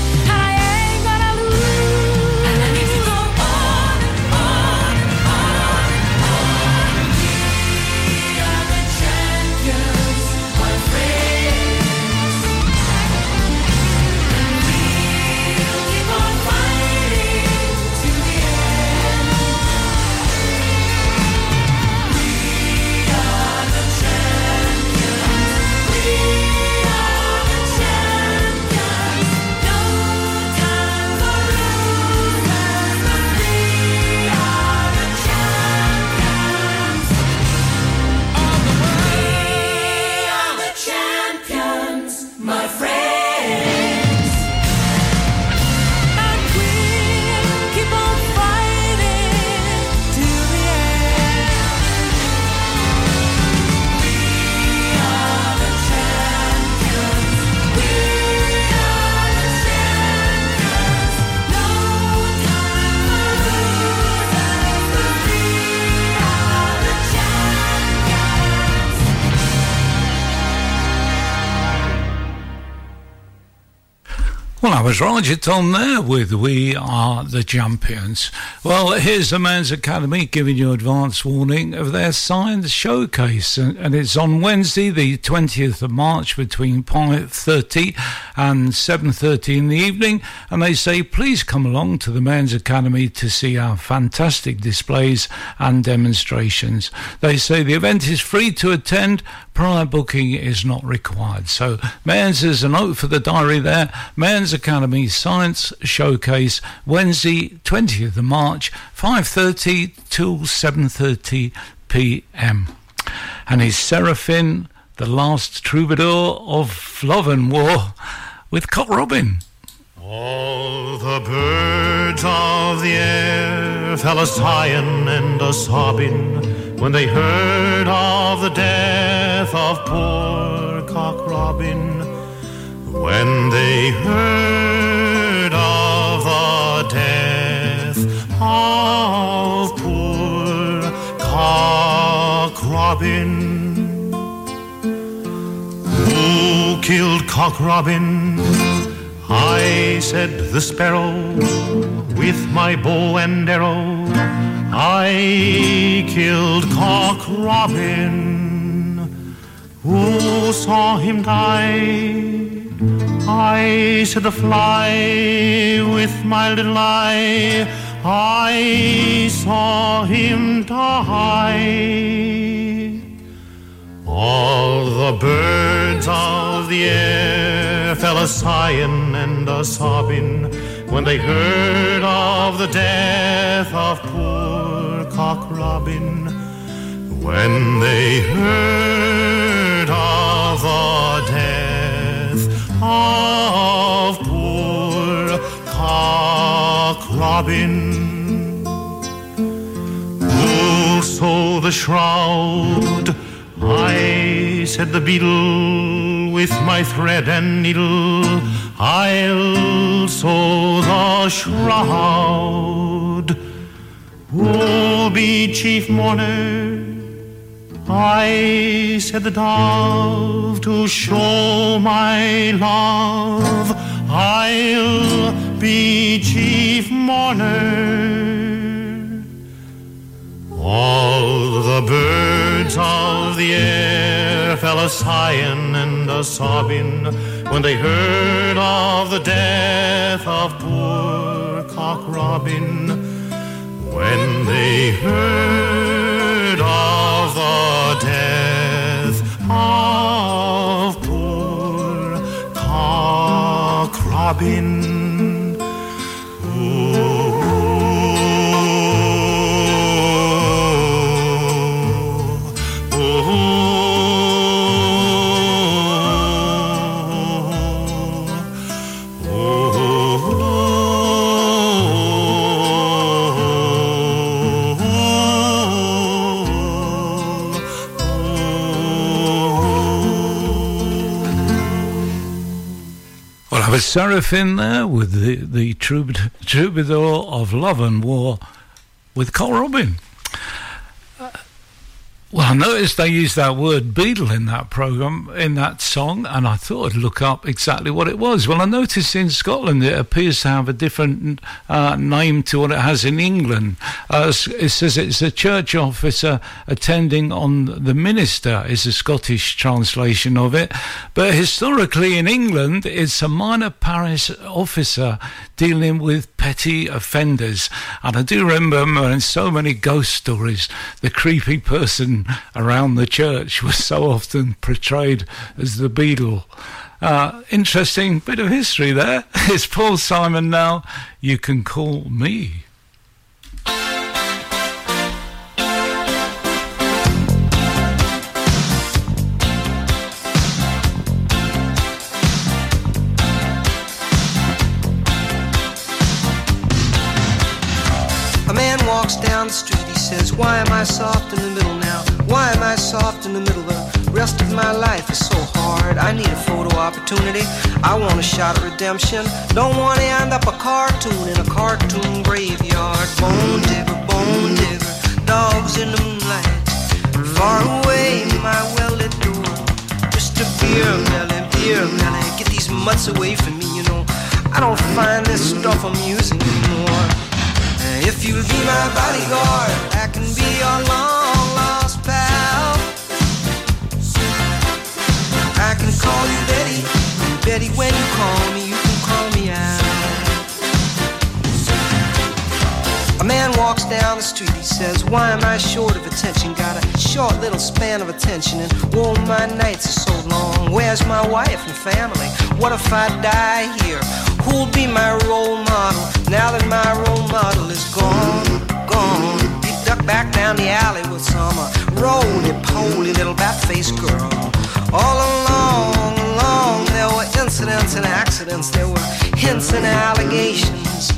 was Rajaton there with We Are the Champions. Well, here's the Mearns Academy giving you advance warning of their science showcase. And, and it's on Wednesday, the 20th of March, between 5.30 and 7.30 in the evening. And they say, please come along to the Mearns Academy to see our fantastic displays and demonstrations. They say the event is free to attend. Prior booking is not required. So, Men's is a note for the diary there. Mearns Academy Academy Science Showcase Wednesday 20th of March 5.30 till 7.30 p.m. And he's Seraphim, the last troubadour of love and war with Cock Robin. All the birds of the air fell a sighing and a sobbing when they heard of the death of poor Cock Robin. When they heard of the death of poor Cock Robin. Who killed Cock Robin? I said the sparrow with my bow and arrow. I killed Cock Robin. Who saw him die? I said the fly with my little eye. I saw him die. All the birds of the air fell a sighing and a sobbing when they heard of the death of poor Cock Robin. When they heard of the death of poor Cock Robin. Sew the shroud? I said the beetle with my thread and needle. I'll sew the shroud. Who'll be chief mourner? I said the dove to show my love. I'll be chief mourner. All the birds of the air fell a sighing and a sobbing when they heard of the death of poor Cock Robin. When they heard Robin. Was there with the, the troubadour, of love and war with Cock Robin. Well, I noticed they used that word beetle in that program, in that song, and I thought I'd look up exactly what it was. Well, I noticed in Scotland it appears to have a different uh, name to what it has in England. Uh, it says it's a church officer attending on the minister, is the Scottish translation of it. But historically in England, it's a minor parish officer dealing with petty offenders. And I do remember in so many ghost stories, the creepy person around the church [LAUGHS] was so often portrayed as the beadle. Uh, interesting bit of history there. [LAUGHS] It's Paul Simon now. You can call me. A man walks down the street, he says, Why am I soft in the middle soft in the middle? The rest of my life is so hard. I need a photo opportunity. I want a shot at redemption. Don't want to end up a cartoon in a cartoon graveyard. Bone digger, bone digger, dogs in the moonlight. Far away, my well lit door. Just a beer melon, beer melon. Get these mutts away from me, you know. I don't find this stuff amusing anymore. If you'll be my bodyguard, I can be your long Why am I short of attention? Got a short little span of attention, and whoa, my nights are so long. Where's my wife and family? What if I die here? Who'll be my role model now that my role model is gone? Gone. He ducked back down the alley with some roly poly little bat faced girl. All along, along, there were incidents and accidents, there were hints and allegations.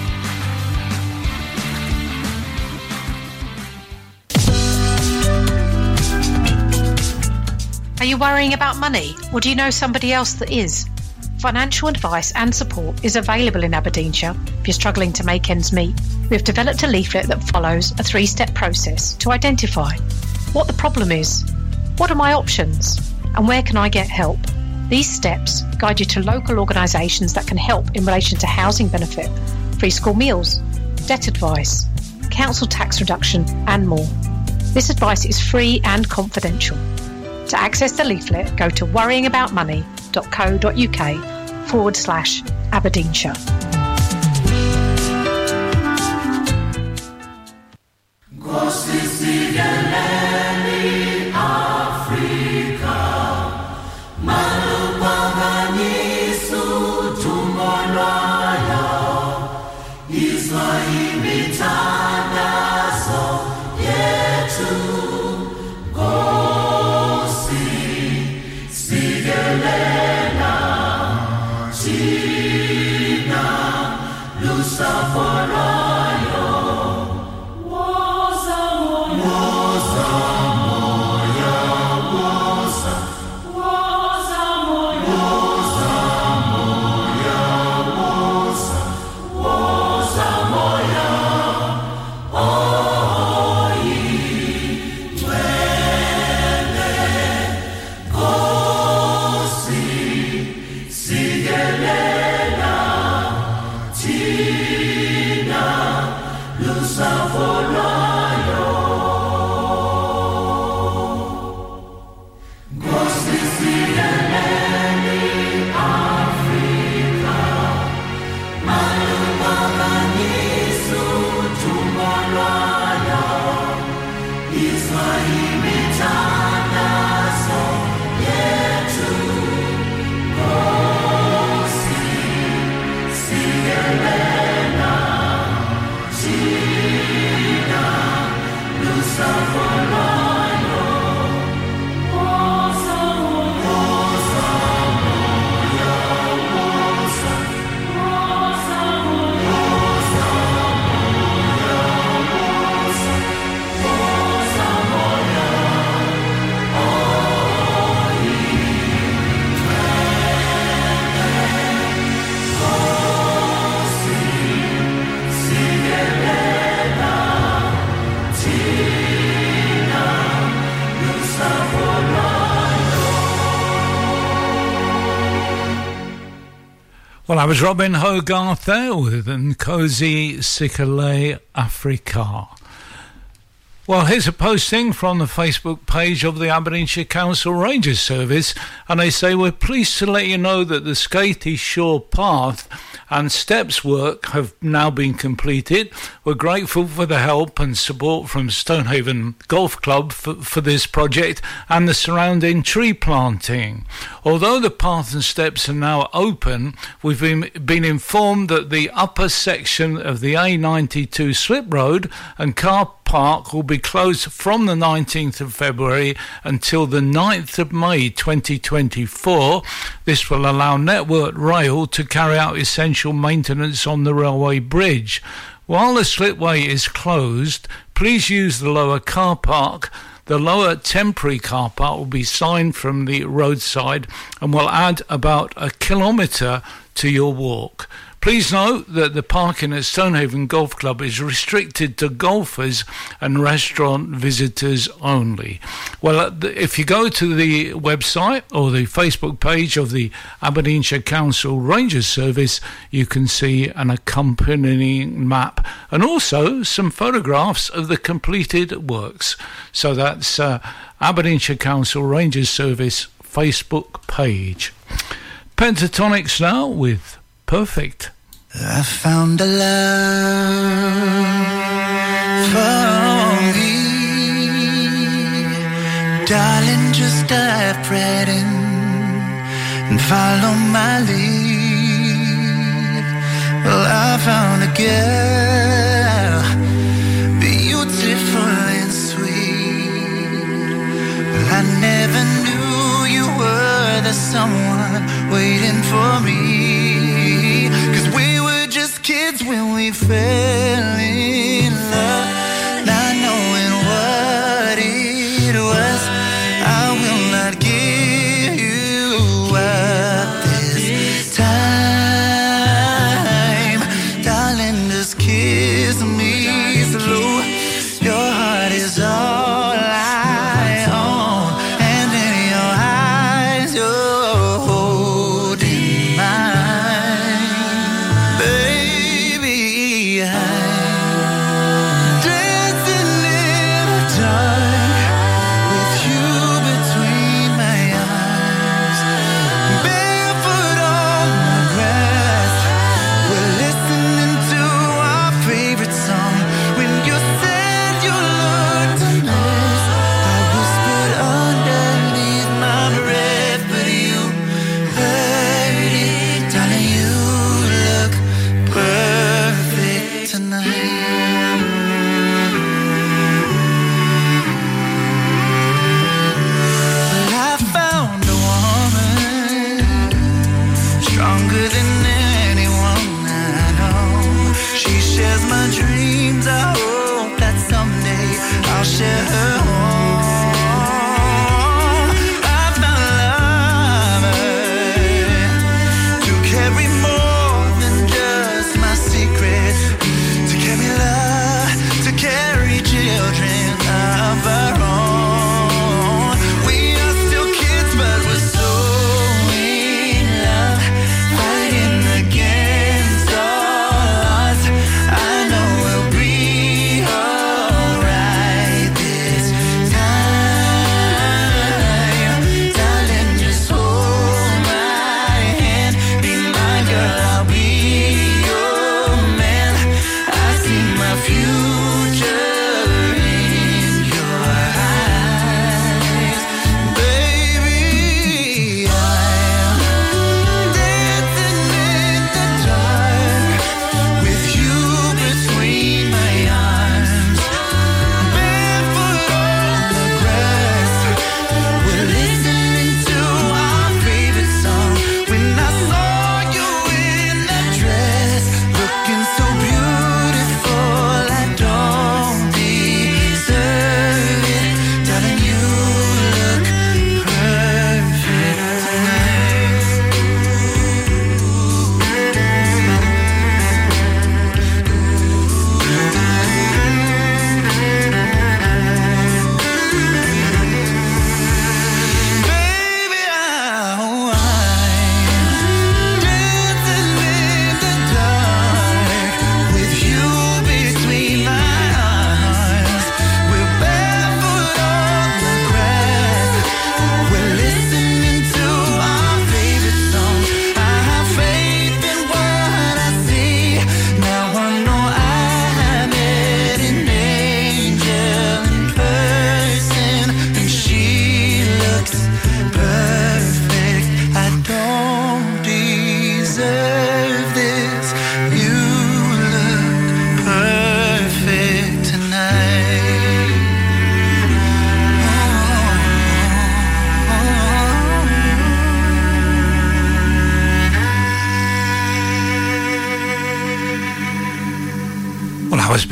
Worrying about money, or do you know somebody else that is? Financial advice and support is available in Aberdeenshire if you're struggling to make ends meet. We've developed a leaflet that follows a three step process to identify what the problem is, what are my options, and where can I get help. These steps guide you to local organisations that can help in relation to housing benefit, free school meals, debt advice, council tax reduction, and more. This advice is free and confidential. To access the leaflet, go to worryingaboutmoney.co.uk forward slash Aberdeenshire. I was Robin Hogarth there with Nkosi Sikelel' Africa. Well, here's a posting from the Facebook page of the Aberdeenshire Council Rangers Service, and they say, We're pleased to let you know that the Skatie Shore Path and steps work have now been completed. We're grateful for the help and support from Stonehaven Golf Club for, for this project and the surrounding tree planting. Although the path and steps are now open, we've been, been informed that the upper section of the A92 slip road and car park will be closed from the 19th of February until the 9th of May 2024. This will allow Network Rail to carry out essential maintenance on the railway bridge. While the slipway is closed, please use the lower car park. The lower temporary car park will be signed from the roadside and will add about a kilometre to your walk. Please note that the parking at Stonehaven Golf Club is restricted to golfers and restaurant visitors only. Well, if you go to the website or the Facebook page of the Aberdeenshire Council Rangers Service, you can see an accompanying map and also some photographs of the completed works. So that's uh, Aberdeenshire Council Rangers Service Facebook page. Pentatonix now with Perfect. I found a love for. Darling, just dive right in and follow my lead. Well, I found a girl, beautiful and sweet. Well, I never knew you were the someone waiting for me. When we fell in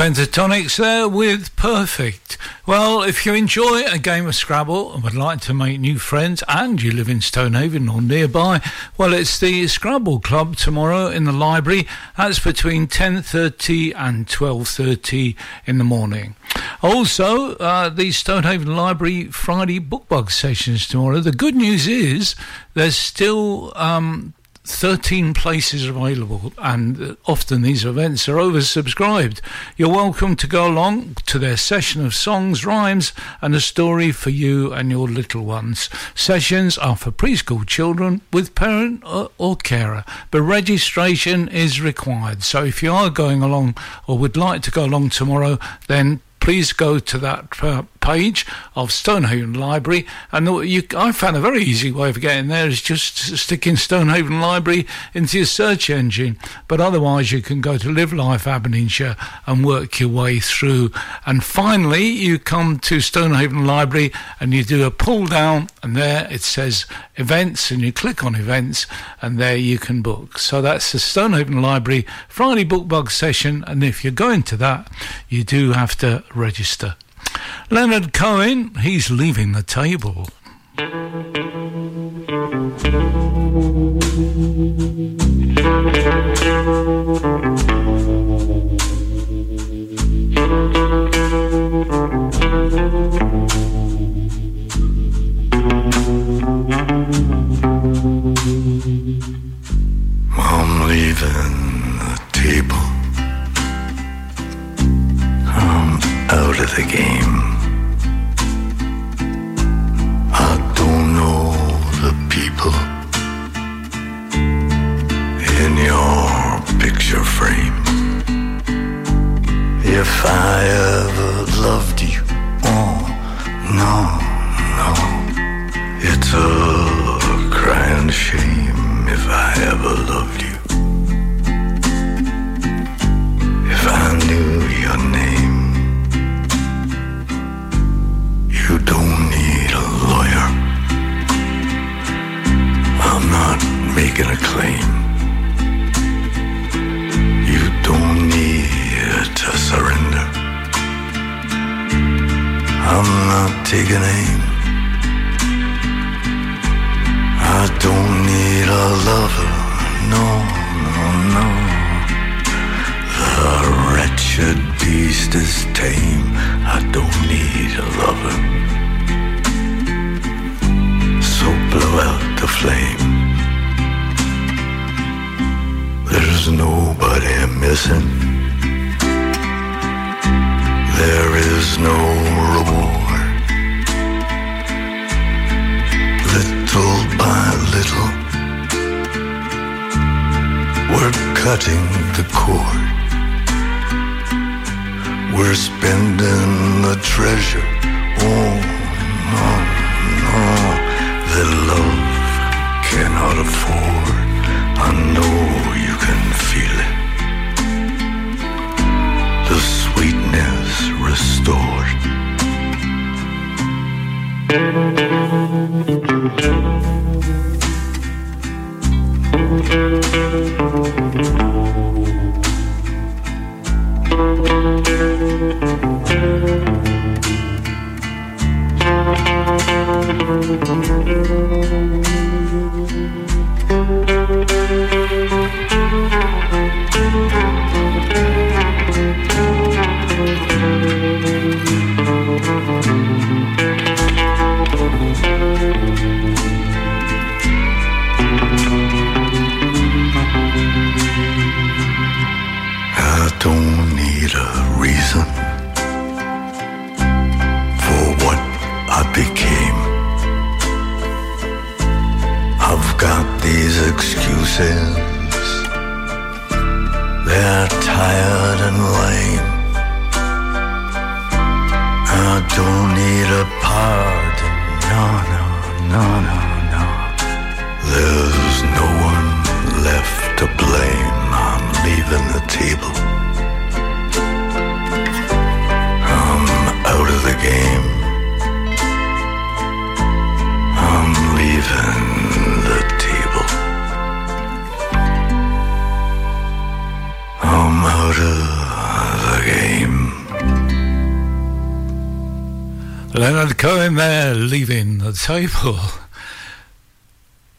Pentatonix there with Perfect. Well, if you enjoy a game of Scrabble and would like to make new friends and you live in Stonehaven or nearby, well, it's the Scrabble Club tomorrow in the library. That's between 10.30 and 12.30 in the morning. Also, uh, the Stonehaven Library Friday Bookbug sessions tomorrow. The good news is there's still um, 13 places available, and often these events are oversubscribed. You're welcome to go along to their session of songs, rhymes, and a story for you and your little ones. Sessions are for preschool children with parent or, or carer, but registration is required. So if you are going along or would like to go along tomorrow, then please go to that uh, page of Stonehaven Library. And you, I found a very easy way of getting there is just sticking Stonehaven Library into your search engine. But otherwise, you can go to Live Life Aberdeenshire and work your way through. And finally, you come to Stonehaven Library and you do a pull down, and there it says events, and you click on events, and there you can book. So that's the Stonehaven Library Friday Book Bug session. And if you're going to that, you do have to register. Leonard Cohen, he's leaving the table. I'm leaving the table. Of the game. I don't know the people in your picture frame. If I ever loved you, oh no, no, it's a crying shame if I ever loved you. Don't need a lawyer. I'm not making a claim. You don't need to surrender. I'm not taking aim. I don't need a lover. No, no, no. The wretched beast is tame. I don't need a lover. So blow out the flame. There's nobody missing. There is no reward. Little by little, we're cutting the cord. We're spending the treasure. Oh, no, no, that love cannot afford. I know you can feel it. The sweetness restored. I table.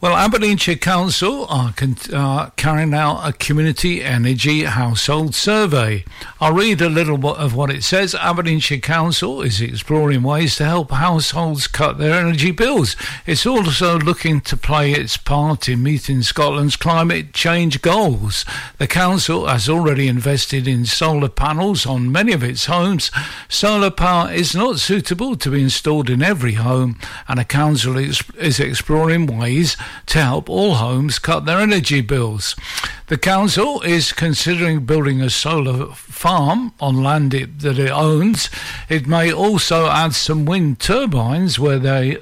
Well, Aberdeenshire Council are, con- are, carrying out a community energy household survey. I'll read a little bit of what it says. Aberdeenshire Council is exploring ways to help households cut their energy bills. It's also looking to play its part in meeting Scotland's climate change goals. The council has already invested in solar panels on many of its homes. Solar power is not suitable to be installed in every home, and the council is, is exploring ways to help all homes cut their energy bills. The council is considering building a solar farm on land it, that it owns. It may also add some wind turbines where they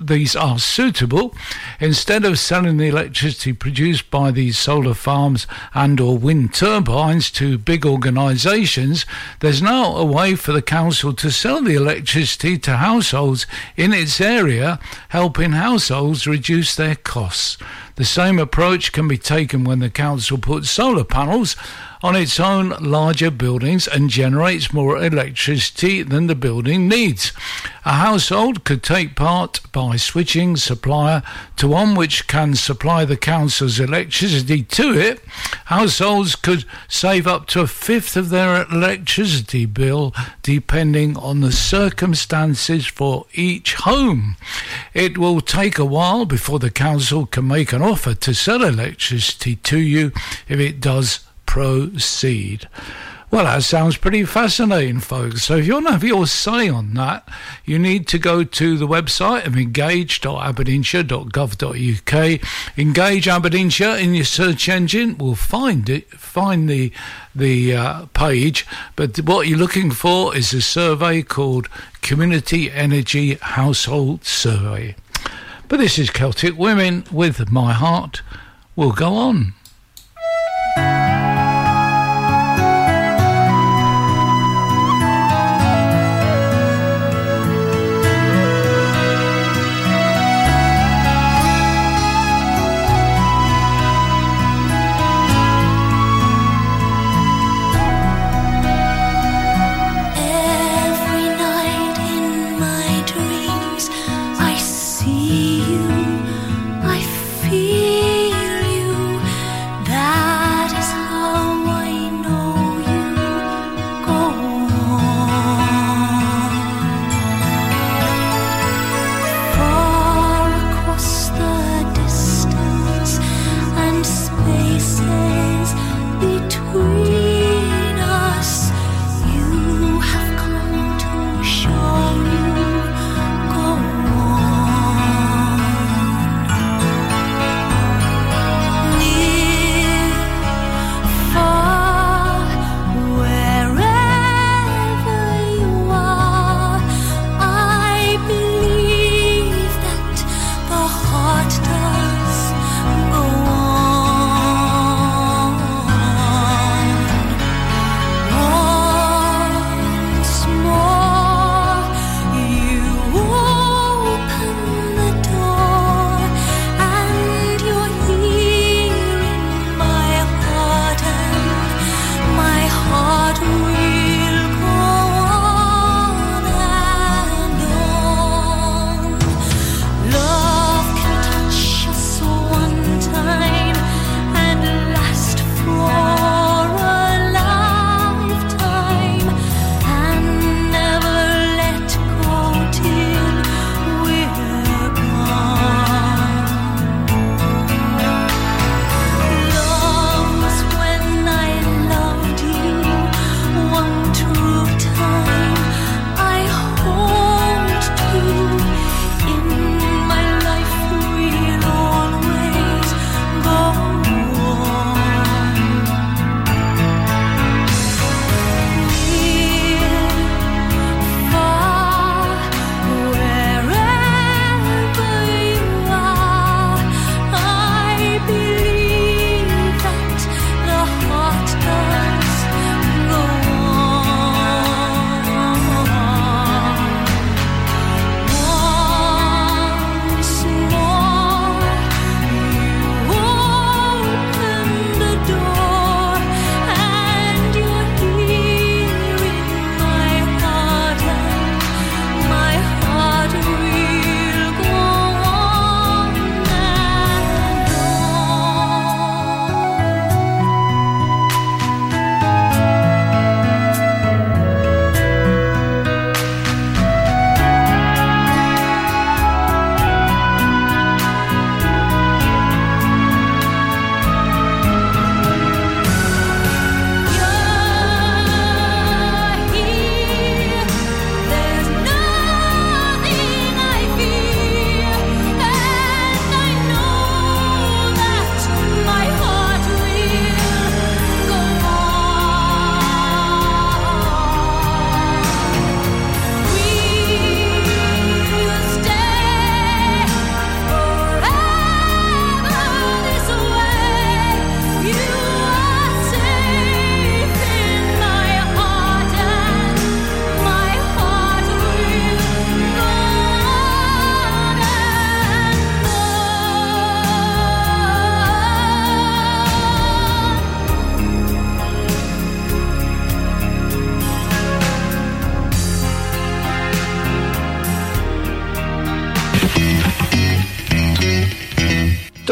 these are suitable instead of selling the electricity produced by these solar farms and or wind turbines to big organisations there's now a way for the council to sell the electricity to households in its area helping households reduce their costs the same approach can be taken when the council puts solar panels on its own larger buildings and generates more electricity than the building needs. A household could take part by switching supplier to one which can supply the council's electricity to it. Households could save up to a fifth of their electricity bill depending on the circumstances for each home. It will take a while before the council can make an offer to sell electricity to you if it does proceed. Well, that sounds pretty fascinating, folks. So if you want to have your say on that, you need to go to the website of engage.aberdeenshire.gov.uk. Engage Aberdeenshire in your search engine will find it, find the the uh, page. But what you're looking for is a survey called Community Energy Household Survey. But this is Celtic Women with My Heart We'll Go On.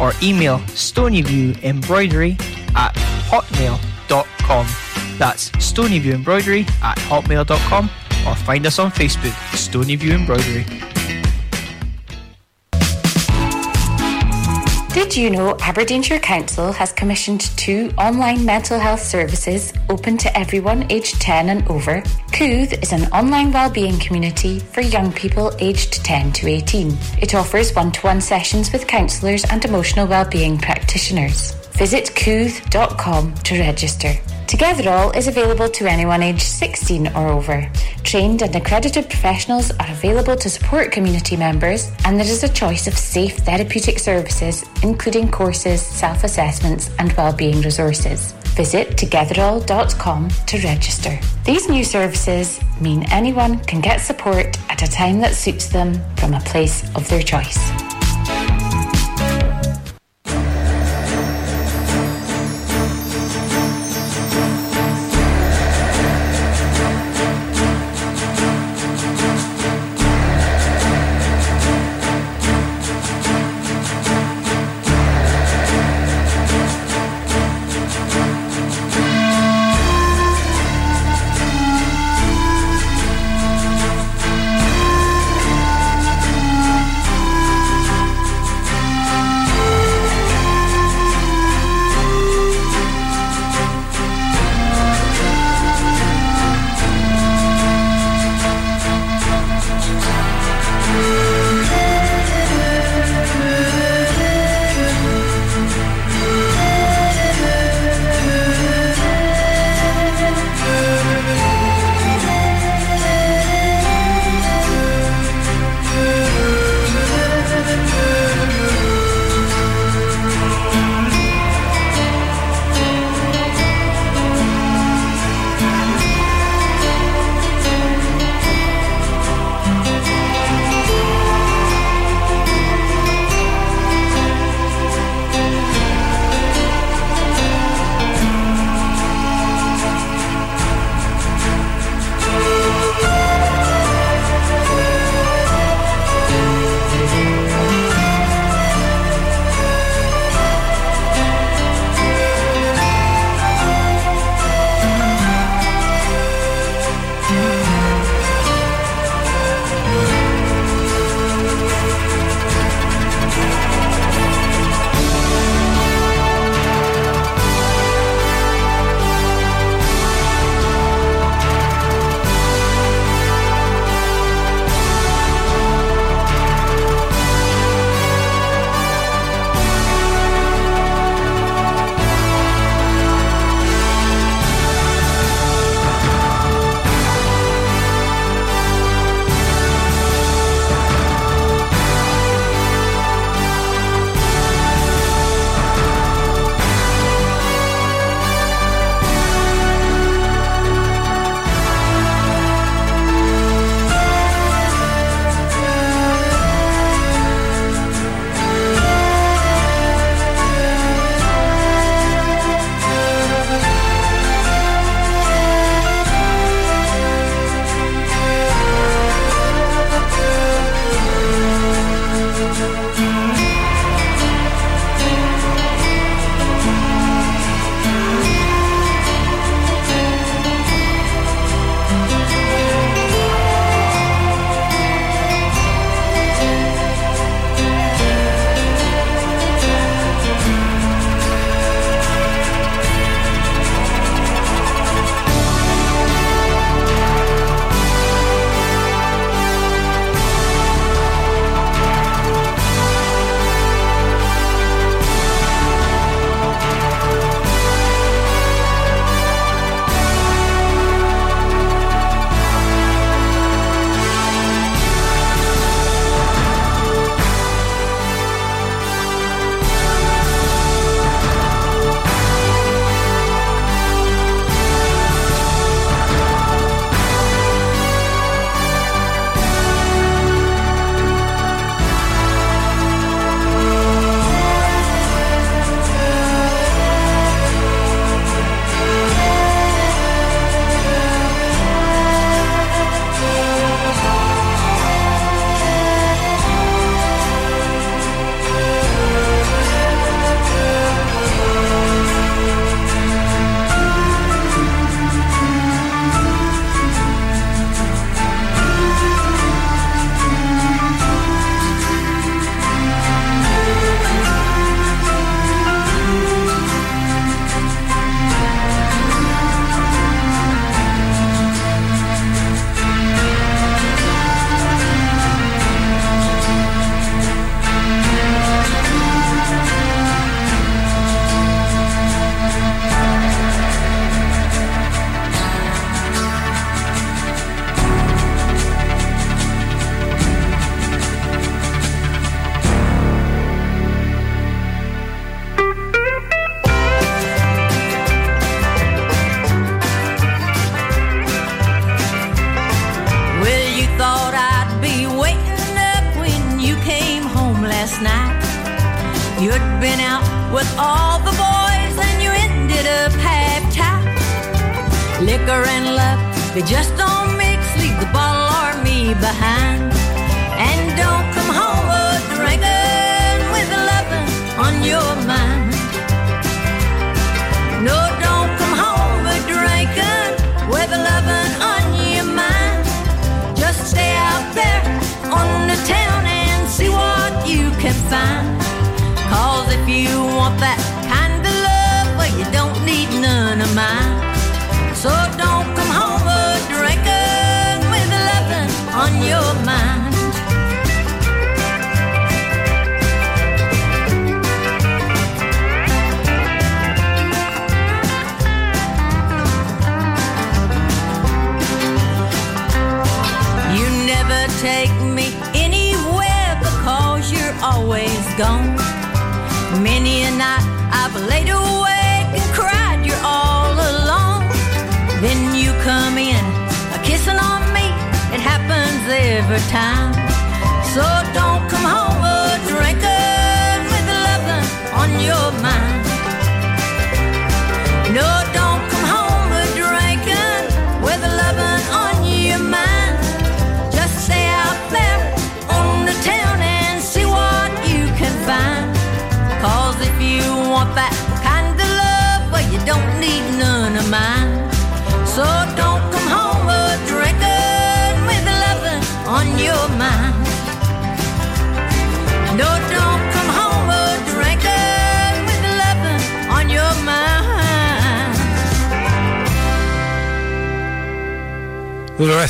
or email stonyviewembroidery at hotmail.com. That's stonyviewembroidery at hotmail.com or find us on Facebook, Stonyview Embroidery. Did you know Aberdeenshire Council has commissioned two online mental health services open to everyone aged 10 and over? Kooth is an online wellbeing community for young people aged 10 to 18. It offers one-to-one sessions with counsellors and emotional wellbeing practitioners. Visit kooth.com to register. Togetherall is available to anyone aged 16 or over. Trained and accredited professionals are available to support community members, and there is a choice of safe therapeutic services, including courses, self assessments, and wellbeing resources. Visit togetherall.com to register. These new services mean anyone can get support at a time that suits them from a place of their choice.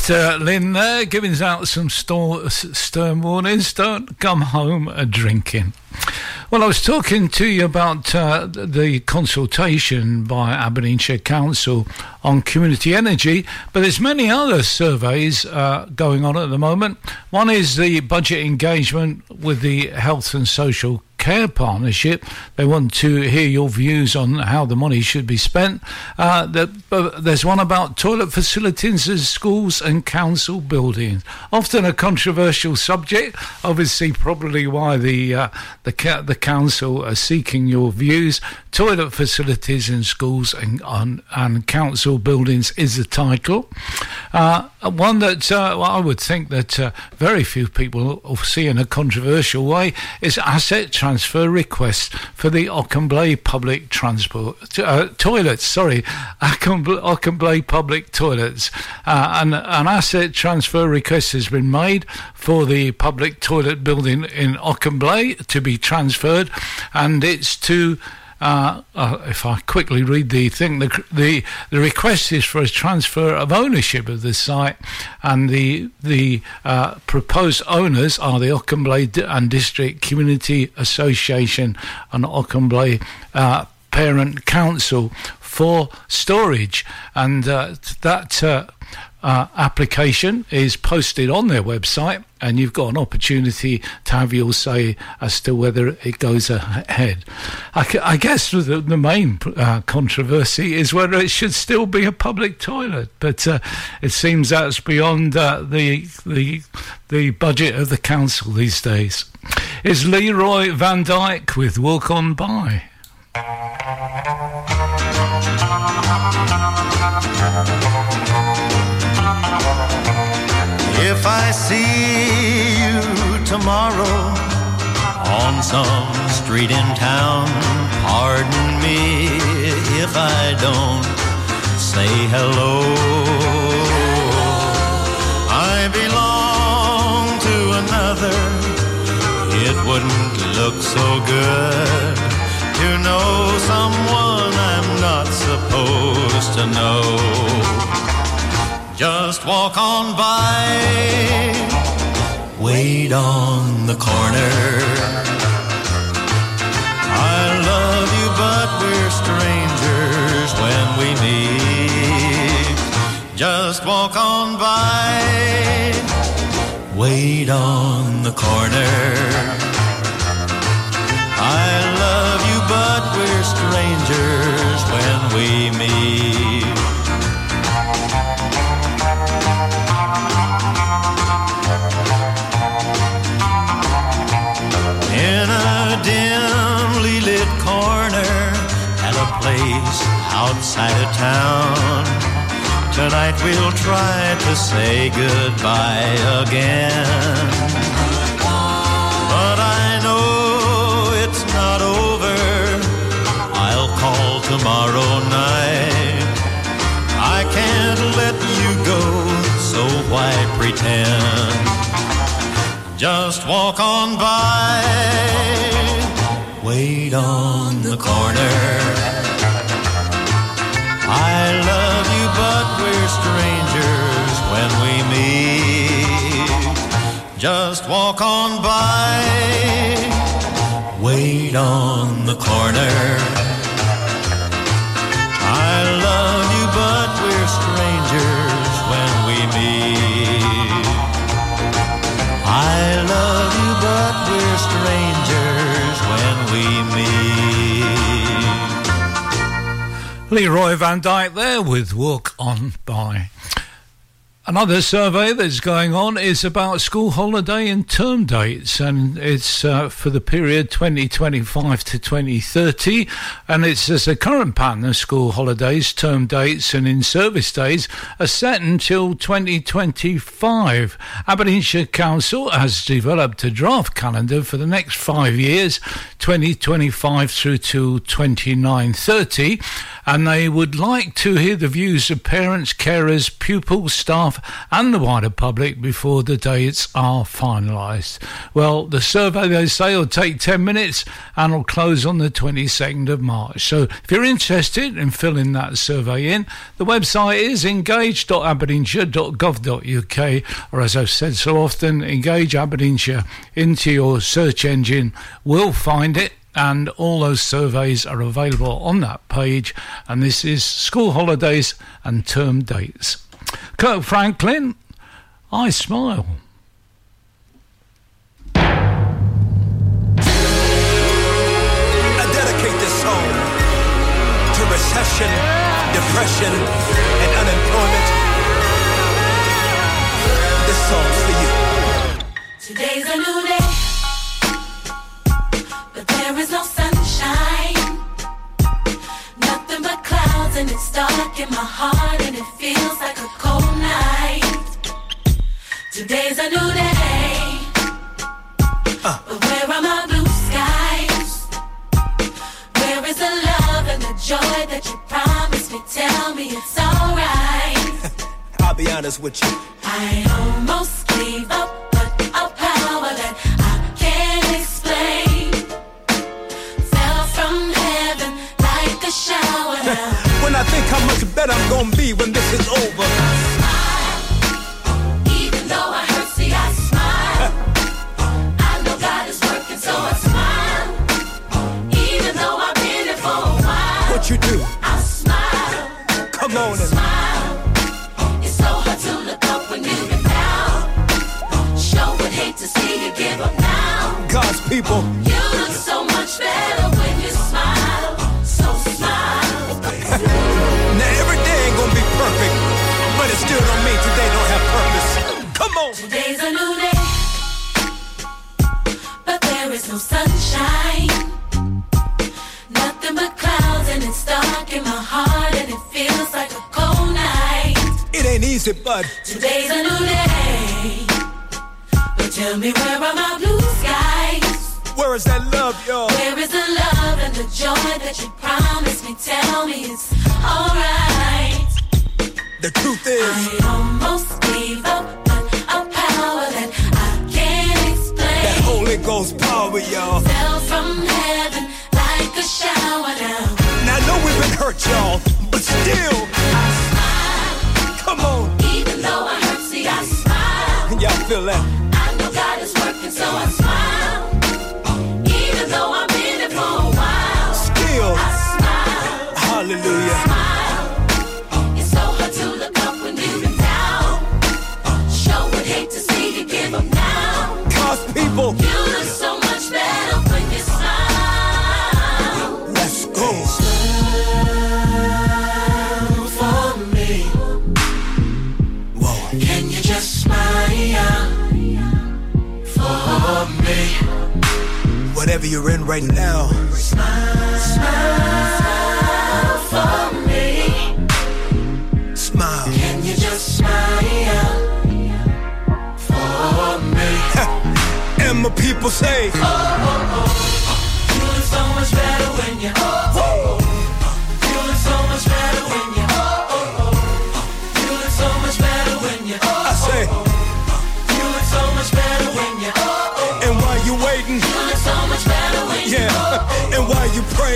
Loretta Lynn there giving out some stern warnings. Don't come home a drinking. Well, I was talking to you about uh, the consultation by Aberdeenshire Council on community energy, but there's many other surveys uh, going on at the moment. One is the budget engagement with the Health and Social Care Partnership. They want to hear your views on how the money should be spent. Uh, the, uh, there's one about toilet facilities in schools and council buildings. Often a controversial subject. Obviously, probably why the uh, the ca- the council are seeking your views. Toilet facilities in schools and on, and council buildings is the title. Uh, one that uh, I would think that uh, very few people will see in a controversial way is asset transfer requests for the Auchenblae public transport uh, toilets. Sorry, [LAUGHS] Auchenblae public toilets. Uh, and an asset transfer request has been made for the public toilet building in Auchenblae to be transferred, and it's to uh, uh, if I quickly read the thing, the, the the request is for a transfer of ownership of the site, and the the uh, proposed owners are the D- and District Community Association and Auchenblae uh, Parent Council for storage, and uh, that. Uh, application is posted on their website, and you've got an opportunity to have your say as to whether it goes ahead. I guess the, the main uh, controversy is whether it should still be a public toilet, but uh, it seems that's beyond uh, the the the budget of the council these days. Is Leroy Van Dyke with Walk On By? If I see you tomorrow on some street in town, pardon me if I don't say hello. I belong to another. It wouldn't look so good to know someone I'm not supposed to know. Just walk on by, wait on the corner. I love you, but we're strangers when we meet. Just walk on by, wait on the corner. I love you, but we're strangers when we meet. Outside of town. Tonight we'll try to say goodbye again. But I know it's not over. I'll call tomorrow night. I can't let you go, so why pretend? Just walk on by, wait on the corner. Just walk on by, wait on the corner. I love you, but we're strangers when we meet. I love you, but we're strangers when we meet. Leroy Van Dyke there with Walk On By. Another survey that's going on is about school holiday and term dates, and it's uh, for the period 2025 to 2030. And it says the current pattern of school holidays, term dates, and in service days are set until 2025. Aberdeenshire Council has developed a draft calendar for the next five years, 2025 through to 2930, and they would like to hear the views of parents, carers, pupils, staff, and the wider public before the dates are finalised. Well, the survey, they say, will take 10 minutes and will close on the 22nd of March. So if you're interested in filling that survey in, the website is engage.aberdeenshire.gov.uk, or as I've said so often, engage Aberdeenshire into your search engine, We'll find it and all those surveys are available on that page. And this is school holidays and term dates. Kirk Franklin, I smile. I dedicate this song to recession, depression, and it's dark in my heart, and it feels like a cold night. Today's a new day, uh. but where are my blue skies? Where is the love and the joy that you promised me? Tell me it's alright. [LAUGHS] I'll be honest with you. I almost gave up, I think how much better I'm gonna be when this is over. Even though I hurt, see, I smile. I know God is working, so I smile. Even though I've been here for a while, What you do? I smile. Come on and Smile. It's so hard to look up when you've been down. Would hate to see you give up now. God's people. You look so much better Today's a new day, but there is no sunshine. Nothing but clouds, and it's dark in my heart, and it feels like a cold night. It ain't easy, but Today's a new day, but tell me where are my blue skies? where is that love, y'all? Where is the love and the joy that you promised me? Tell me it's alright. The truth is, I almost gave up, y'all. You're in right now. Smile, smile for me. Smile. Can you just smile for me? [LAUGHS] and my people say, Oh, oh, oh, you look so much better when you. Oh.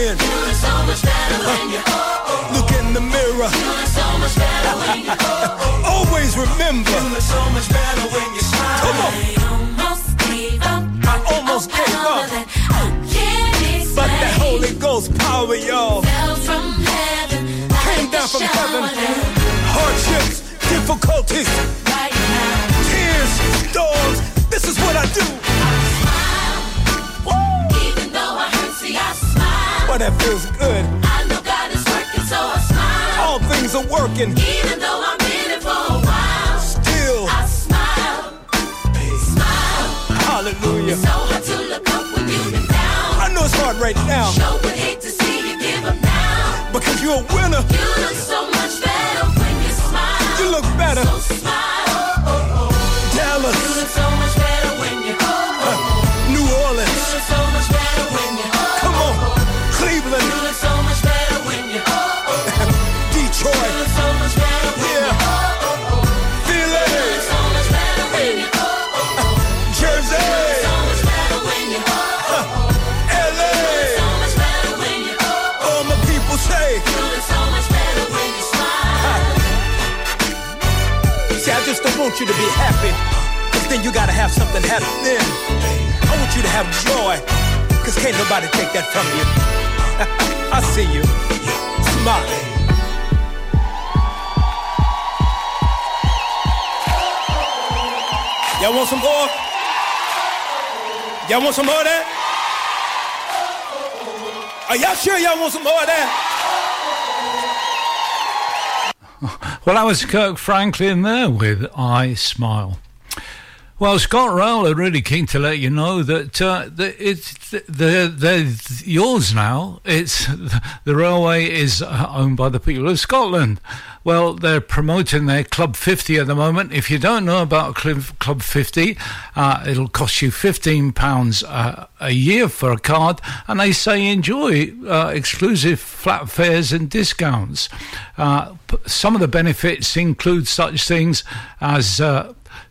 While you praying, You look so much better when you. Oh, oh. look in the mirror. So much better when you. Oh. oh. Always remember, so much better when you smile. Come on. I almost gave up. I almost gave up, That I can't but explain. that Holy Ghost power, y'all, Fell from heaven. came down from heaven. Hardships, difficulties, Right now. tears, storms. This is what I do. Feels good. I know God is working, so I smile. All things are working. Even though I'm in it for a while, Still, I smile. Smile. hallelujah. It's so hard to look up when you've been down. I know it's hard right now Sure would hate to see you give up now. because you're a winner. You look so much better when you smile. You look better. So smile. Be happy, cause then you gotta have something happen. I want you to have joy. Cause can't nobody take that from you. [LAUGHS] I see you. Smile. Y'all want some more? Y'all want some more of that? Are y'all sure y'all want some more of that? Well, that was Kirk Franklin there with I Smile. Well, ScotRail are really keen to let you know that, uh, that it's they're, they're yours now. It's [LAUGHS] the railway is uh, owned by the people of Scotland. Well, they're promoting their Club 50 at the moment. If you don't know about Club Club 50, uh, it'll cost you £15 uh, a year for a card, and they say enjoy uh, exclusive flat fares and discounts. Uh, some of the benefits include such things as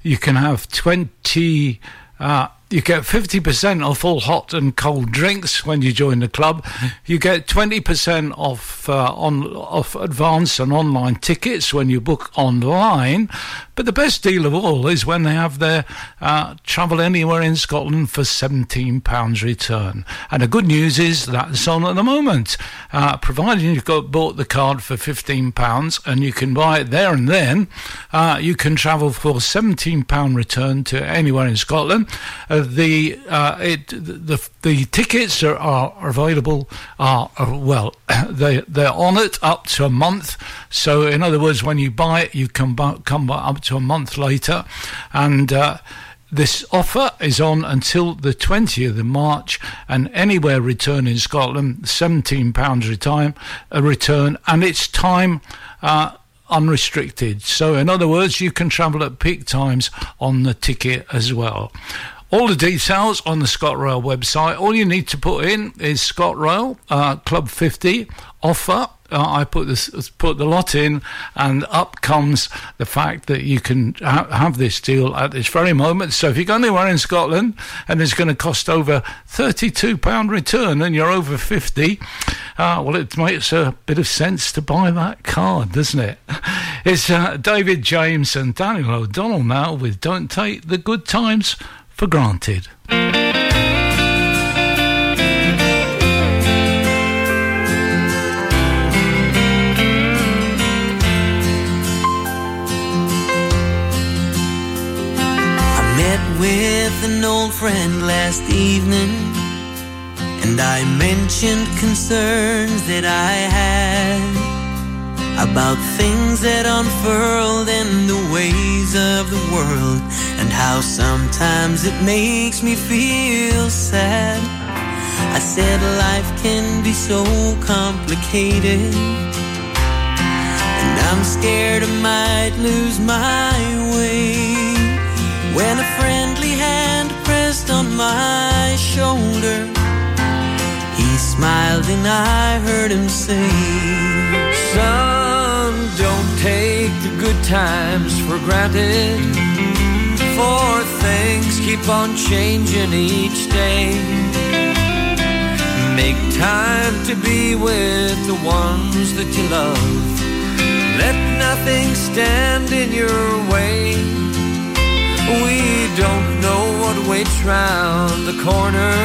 you can have 20 uh, you get 50% off all hot and cold drinks when you join the club. You get 20% off uh, on off advance and online tickets when you book online. But the best deal of all is when they have their uh, travel anywhere in Scotland for £17 return. And the good news is that's on at the moment. Uh, provided you've got bought the card for £15 and you can buy it there and then, uh, you can travel for £17 return to anywhere in Scotland. Uh, the uh, it the the tickets are, are available are, are well [COUGHS] they they're on it up to a month. So in other words, when you buy it, you come back come up to a month later, and. Uh, this offer is on until the 20th of March, and anywhere return in Scotland, £17 return, a return, and it's time uh, unrestricted. So, in other words, you can travel at peak times on the ticket as well. All the details on the ScotRail website. All you need to put in is ScotRail uh, Club 50 offer. Uh, I put this put the lot in, and up comes the fact that you can ha- have this deal at this very moment. So if you go anywhere in Scotland and it's going to cost over thirty-two pound return, and you're over fifty, uh, well, it makes a bit of sense to buy that card, doesn't it? [LAUGHS] It's uh, David James and Daniel O'Donnell now with "Don't Take the Good Times for Granted." I met with an old friend last evening, and I mentioned concerns that I had about things that unfurled in the ways of the world, and how sometimes it makes me feel sad. I said life can be so complicated. And I'm scared I might lose my way when a friendly hand pressed on my shoulder. He smiled and I heard him say, Son, don't take the good times for granted. For things keep on changing each day. Make time to be with the ones that you love. Let nothing stand in your way. We don't know what waits round the corner.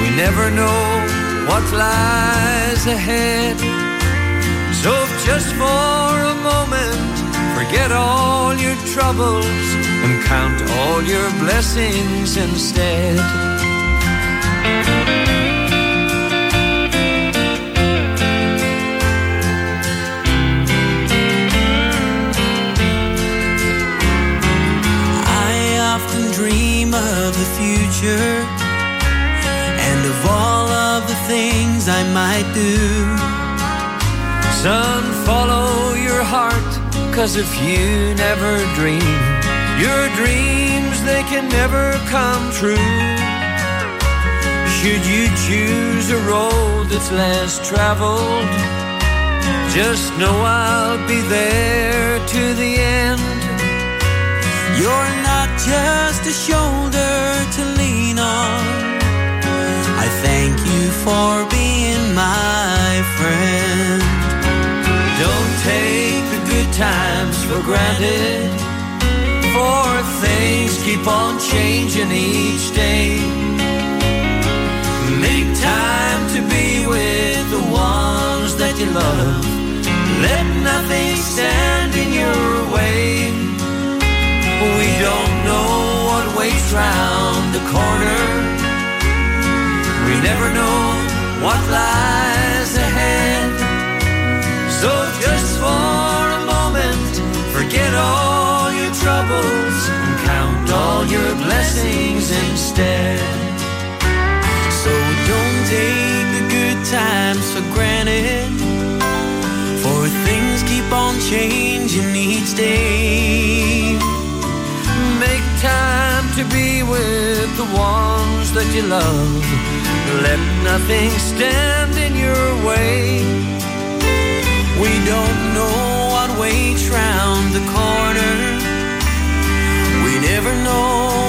We never know what lies ahead. So just for a moment, forget all your troubles and count all your blessings instead. I often dream of the future and of all of the things I might do. Follow your heart, cause if you never dream, your dreams they can never come true. Should you choose a road that's less traveled, just know I'll be there to the end. You're not just a shoulder to lean on. I thank you for being my friend. Take the good times for granted, for things keep on changing each day. Make time to be with the ones that you love. Let nothing stand in your way. We don't know what waits round the corner. We never know what lies ahead. So just blessings instead. So don't take the good times for granted. For things keep on changing each day. Make time to be with the ones that you love. Let nothing stand in your way. We don't know what waits round the corner. We never know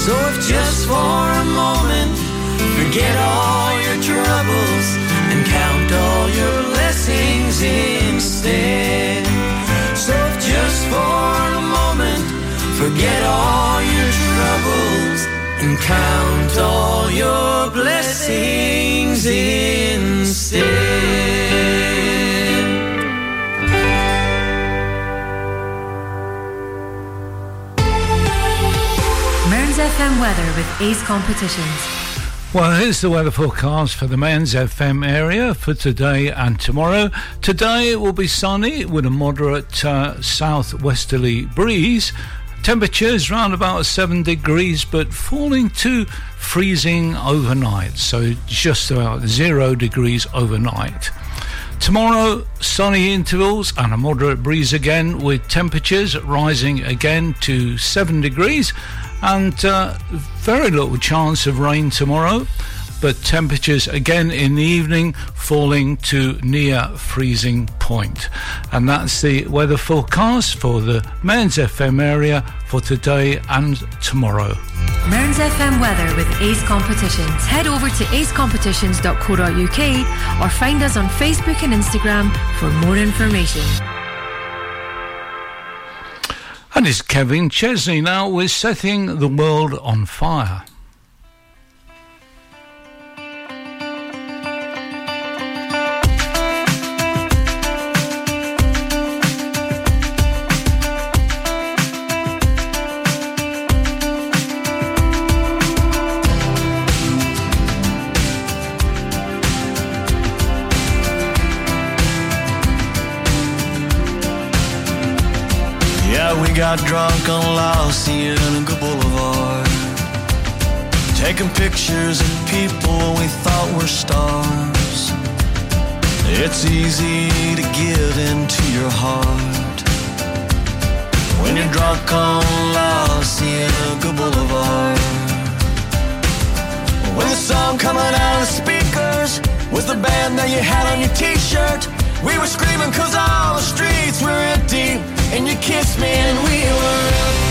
So if just for a moment, forget all your troubles and count all your blessings instead. So if just for a moment, forget all your troubles and count all your blessings instead. FM weather with Ace Competitions. Well, here's the weather forecast for the Mearns FM area for today and tomorrow. Today it will be sunny with a moderate uh, southwesterly breeze. Temperatures around about 7 degrees, but falling to freezing overnight, so just about 0 degrees overnight. Tomorrow, sunny intervals and a moderate breeze again, with temperatures rising again to 7 degrees and uh, very little chance of rain tomorrow. But temperatures again in the evening falling to near freezing point. And that's the weather forecast for the Mearns FM area for today and tomorrow. Mearns FM weather with Ace Competitions. Head over to acecompetitions.co.uk or find us on Facebook and Instagram for more information. And it's Kevin Chesney now with Setting the World on Fire. Yeah, we got drunk on La Cienega Boulevard. Taking pictures of people we thought were stars. It's easy to give into your heart. When you're drunk on La Cienega Boulevard. When the song coming out of the speakers with the band that you had on your t-shirt. We were screaming cause all the streets were empty and you kissed me and we were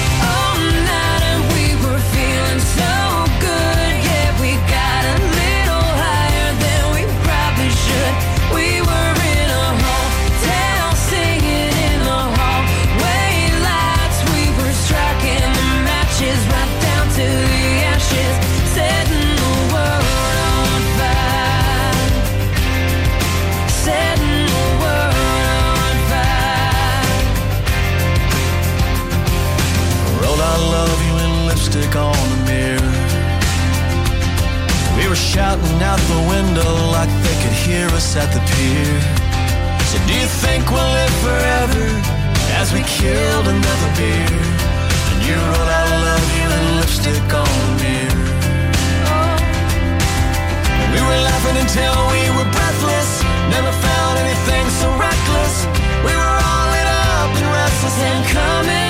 shouting out the window like they could hear us at the pier. So do you think we'll live forever as we killed another beer? And you wrote I love you in lipstick on the mirror. We were laughing until we were breathless. Never found anything so reckless. We were all lit up and restless and coming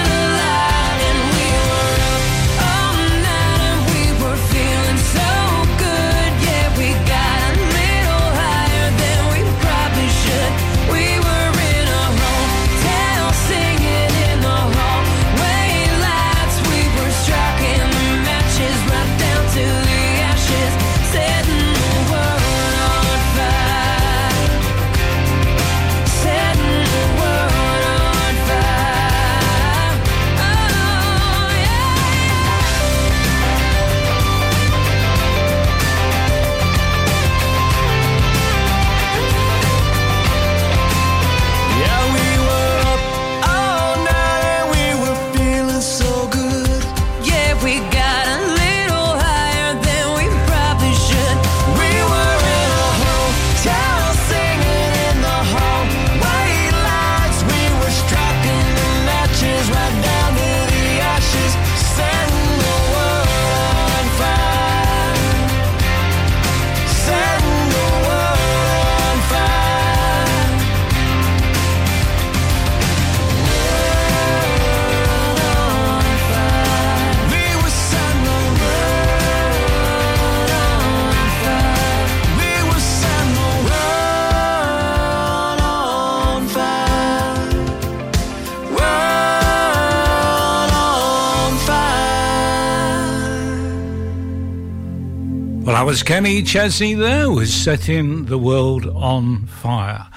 that was Kenny Chesney there, was setting the world on fire.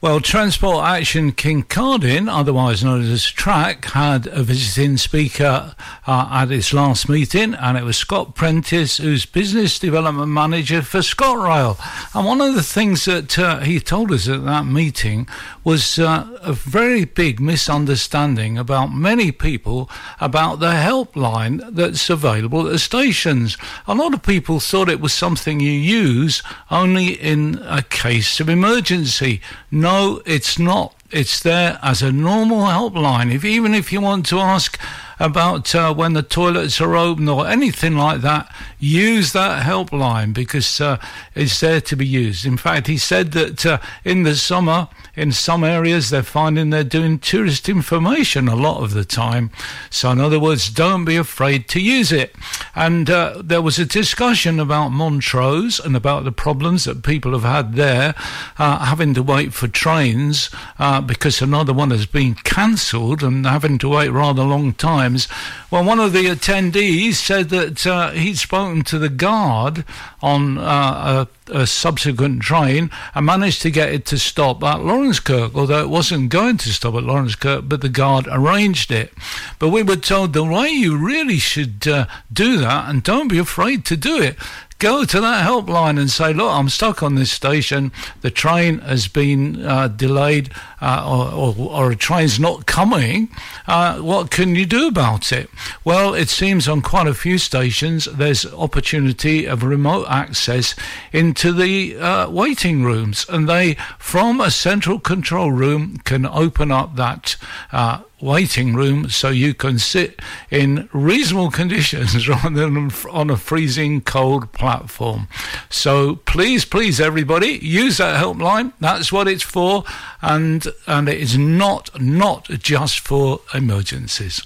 Well, Transport Action Kincardine, otherwise known as Track, had a visiting speaker uh, at its last meeting, and it was Scott Prentice, who's Business Development Manager for ScotRail. And one of the things that uh, he told us at that meeting was uh, a very big misunderstanding about many people about the helpline that's available at the stations. A lot of people thought it was something you use only in a case of emergency. No, it's not. It's there as a normal helpline. If even if you want to ask about uh, when the toilets are open or anything like that, use that helpline because uh, it's there to be used. In fact, he said that uh, in the summer, in some areas, they're finding they're doing tourist information a lot of the time. So, in other words, don't be afraid to use it. And uh, there was a discussion about Montrose and about the problems that people have had there, uh, having to wait for trains uh, because another one has been cancelled and having to wait rather long times. Well, one of the attendees said that uh, he'd spoken to the guard on uh, a, a subsequent train and managed to get it to stop at Laurencekirk, although it wasn't going to stop at Laurencekirk, but the guard arranged it. But we were told the way you really should uh, do that, and don't be afraid to do it, go to that helpline and say, look, I'm stuck on this station. The train has been uh, delayed uh, or, or, or, a train's not coming. Uh, what can you do about it? Well, it seems on quite a few stations there's opportunity of remote access into the uh, waiting rooms, and they, from a central control room, can open up that uh, waiting room so you can sit in reasonable [LAUGHS] conditions [LAUGHS] rather than on a freezing cold platform. So please, please, everybody, use that helpline. That's what it's for, and and it is not not just for emergencies.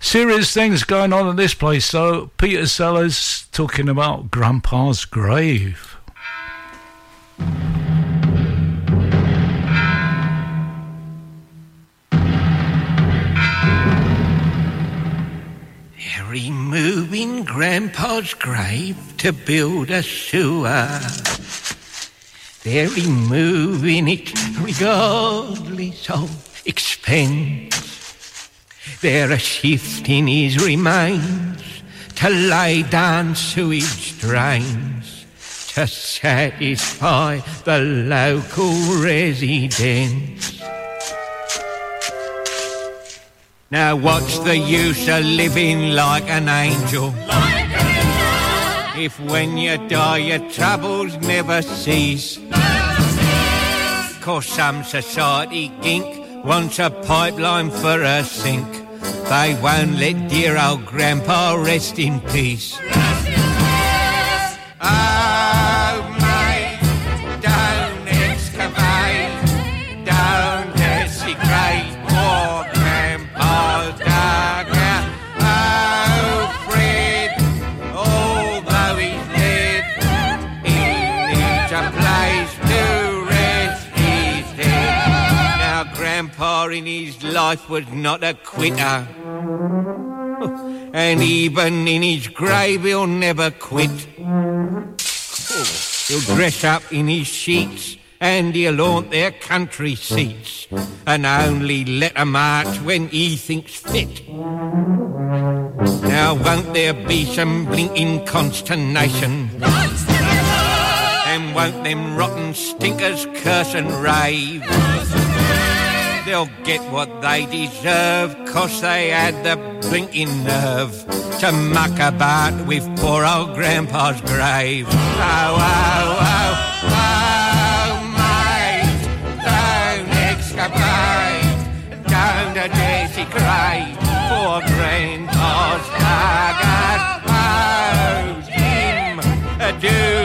Serious things going on in this place, though. Peter Sellers talking about Grandpa's grave. Removing Grandpa's grave to build a sewer. They're removing it regardless of expense. They're shifting his remains to lay down sewage drains to satisfy the local residents. Now what's the use of living like an angel? If when you die your troubles never cease. Cause some society gink wants a pipeline for a sink. They won't let dear old grandpa rest in peace. Oh, life was not a quitter. And even in his grave he'll never quit. Oh, he'll dress up in his sheets and he'll haunt their country seats and only let 'em march when he thinks fit. Now won't there be some blinking consternation? And won't them rotten stinkers curse and rave? They'll get what they deserve, cause they had the blinking nerve to muck about with poor old Grandpa's grave. Oh, oh, oh, oh, mate, don't excavate, don't desecrate poor Grandpa's dugout. Oh, Jim, do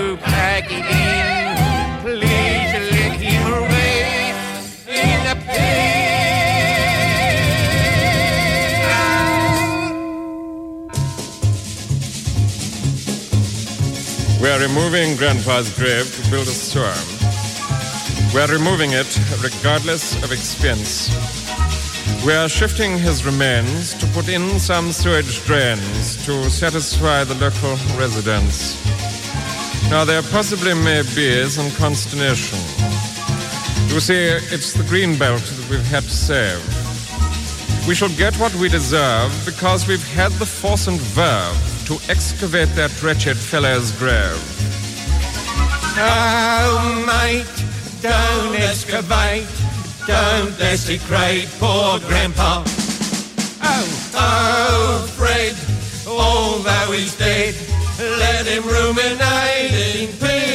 We are removing Grandpa's grave to build a sewer. We are removing it regardless of expense. We are shifting his remains to put in some sewage drains to satisfy the local residents. Now, there possibly may be some consternation. You see, it's the green belt that we've had to save. We shall get what we deserve because we've had the force and verve to excavate that wretched fellow's grave. Oh, mate, don't excavate, don't desecrate poor Grandpa. Oh, oh, Fred, although he's dead, let him ruminate in peace.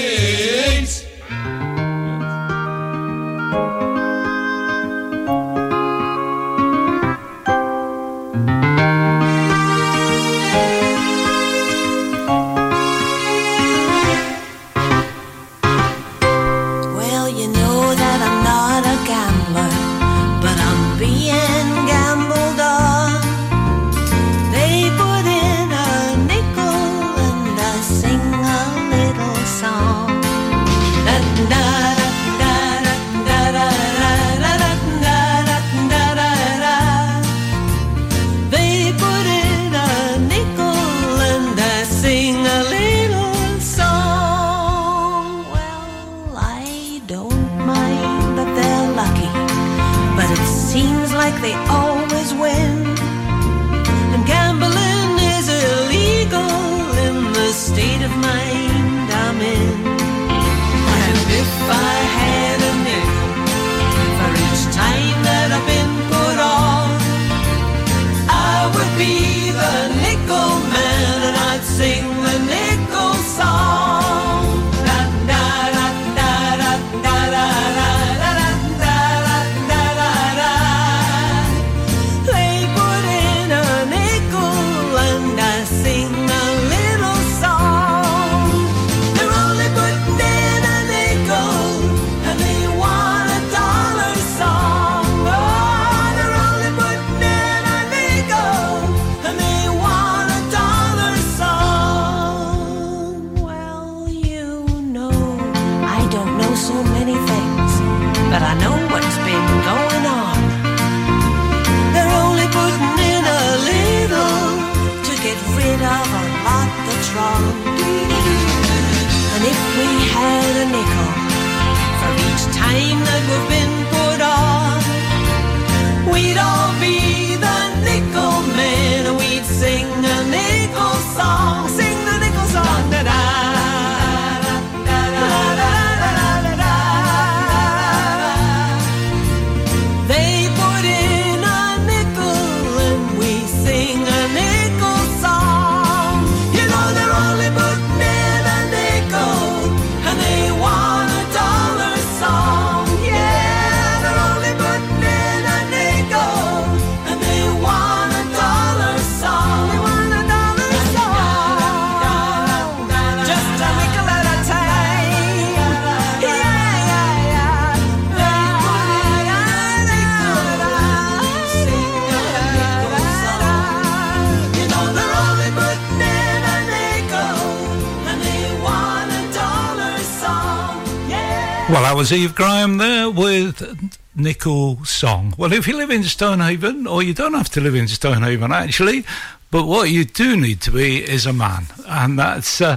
Was Eve Graham there with Nickel Song. Well, if you live in Stonehaven, or you don't have to live in Stonehaven actually, but what you do need to be is a man, and that's. Uh,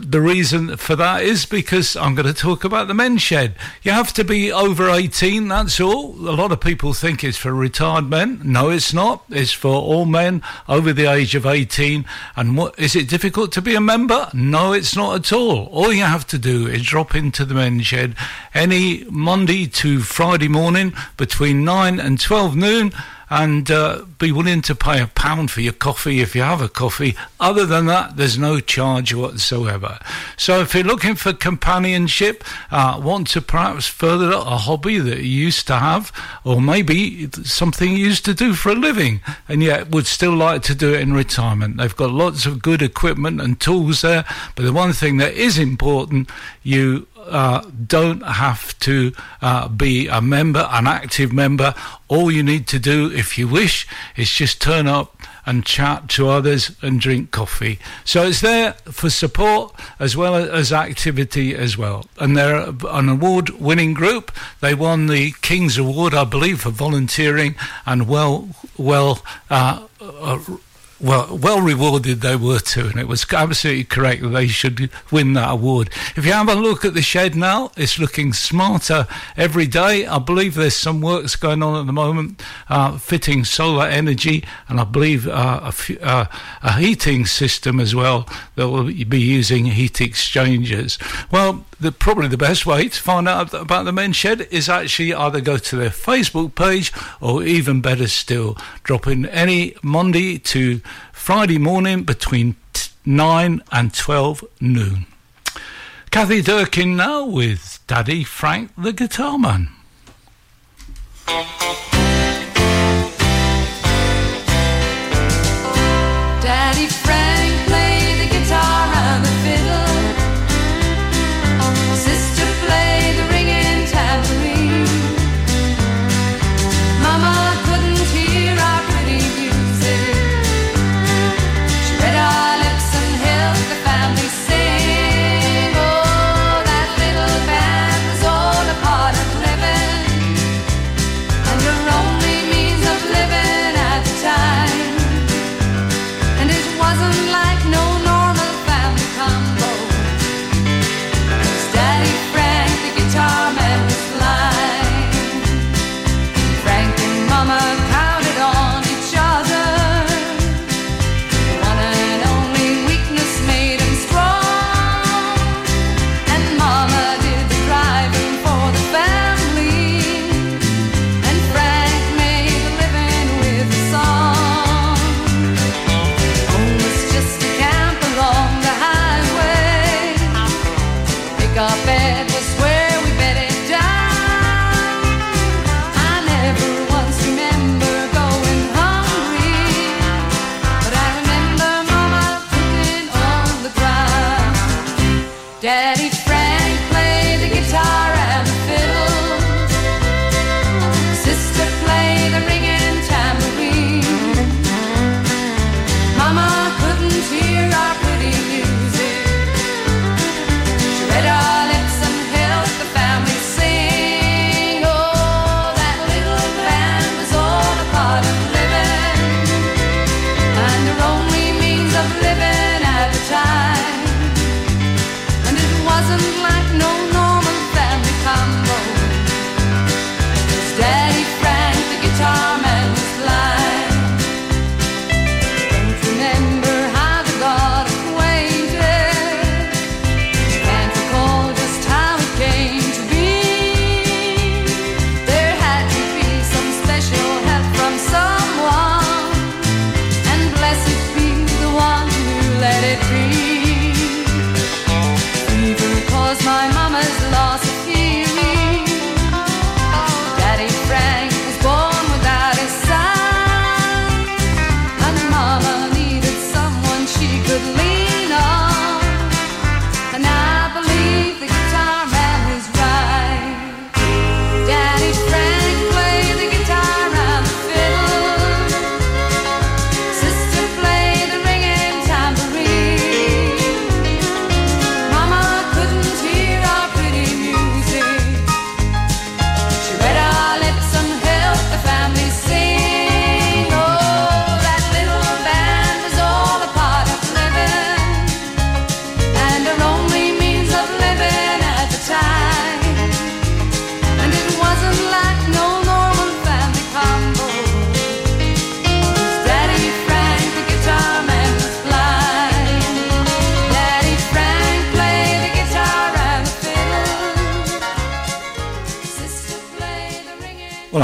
the reason for that is because I'm going to talk about the men's shed. You have to be over 18, that's all. A lot of people think it's for retired men. No, it's not. It's for all men over the age of 18. And what is it difficult to be a member? No, it's not at all. All you have to do is drop into the men's shed any Monday to Friday morning between 9 and 12 noon and uh, be willing to pay a pound for your coffee if you have a coffee. Other than that, there's no charge whatsoever. So if you're looking for companionship, uh, want to perhaps further a hobby that you used to have, or maybe something you used to do for a living, and yet would still like to do it in retirement, they've got lots of good equipment and tools there. But the one thing that is important, you uh, don't have to uh, be a member, an active member. All you need to do, if you wish, is just turn up and chat to others and drink coffee. So it's there for support as well as activity as well. And they're an award winning group. They won the King's Award, I believe, for volunteering and well, well, uh, uh, well, well rewarded they were too, and it was absolutely correct that they should win that award. If you have a look at the shed now, it's looking smarter every day. I believe there's some works going on at the moment, uh, fitting solar energy, and I believe uh, a, uh, a heating system as well that will be using heat exchangers. Well, the, probably the best way to find out about the men's shed is actually either go to their Facebook page or even better still, drop in any Monday to Friday morning between t- 9 and 12 noon. Kathy Durkin now with Daddy Frank the Guitar Man.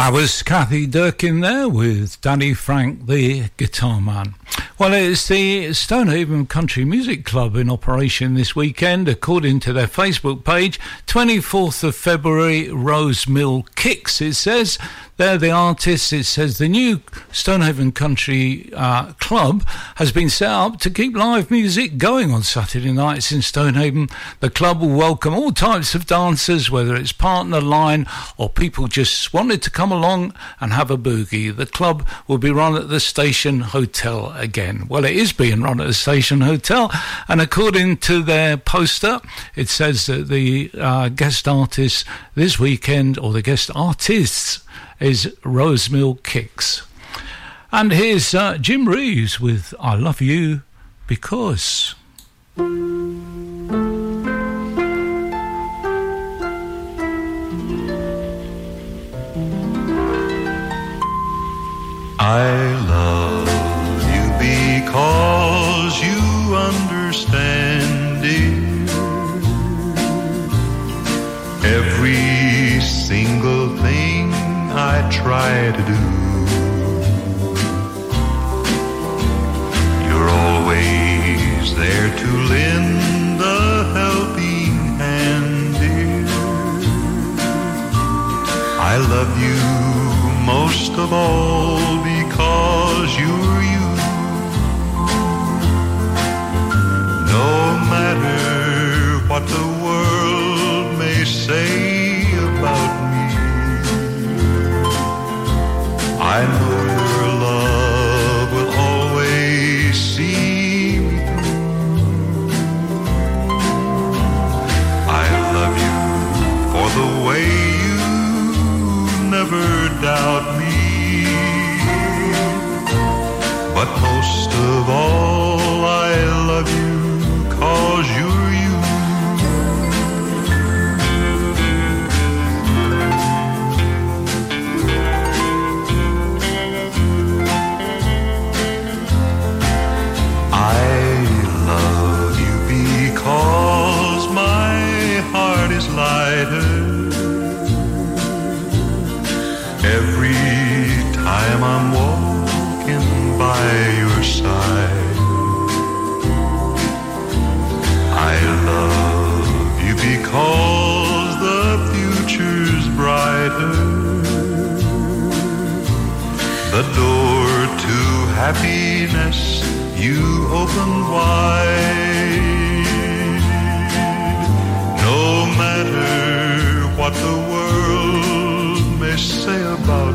I was Kathy Durkin there with Daddy Frank, the guitar man. Well, it's the Stonehaven Country Music Club in operation this weekend, according to their Facebook page. 24th of February, Rose Mill Kicks, it says. They're the artists. It says the new Stonehaven Country uh, Club has been set up to keep live music going on Saturday nights in Stonehaven. The club will welcome all types of dancers, whether it's partner line or people just wanted to come along and have a boogie. The club will be run at the Station Hotel again. Well, it is being run at the Station Hotel, and according to their poster, it says that the uh, guest artists this weekend, or the guest artists, is Rosemill Kicks. And here's uh, Jim Reeves with I Love You Because. I love you because you understand, try to do. You're always there to lend a helping hand, dear. I love you most of all because you're you. No matter what the most happiness you open wide. No matter what the world may say about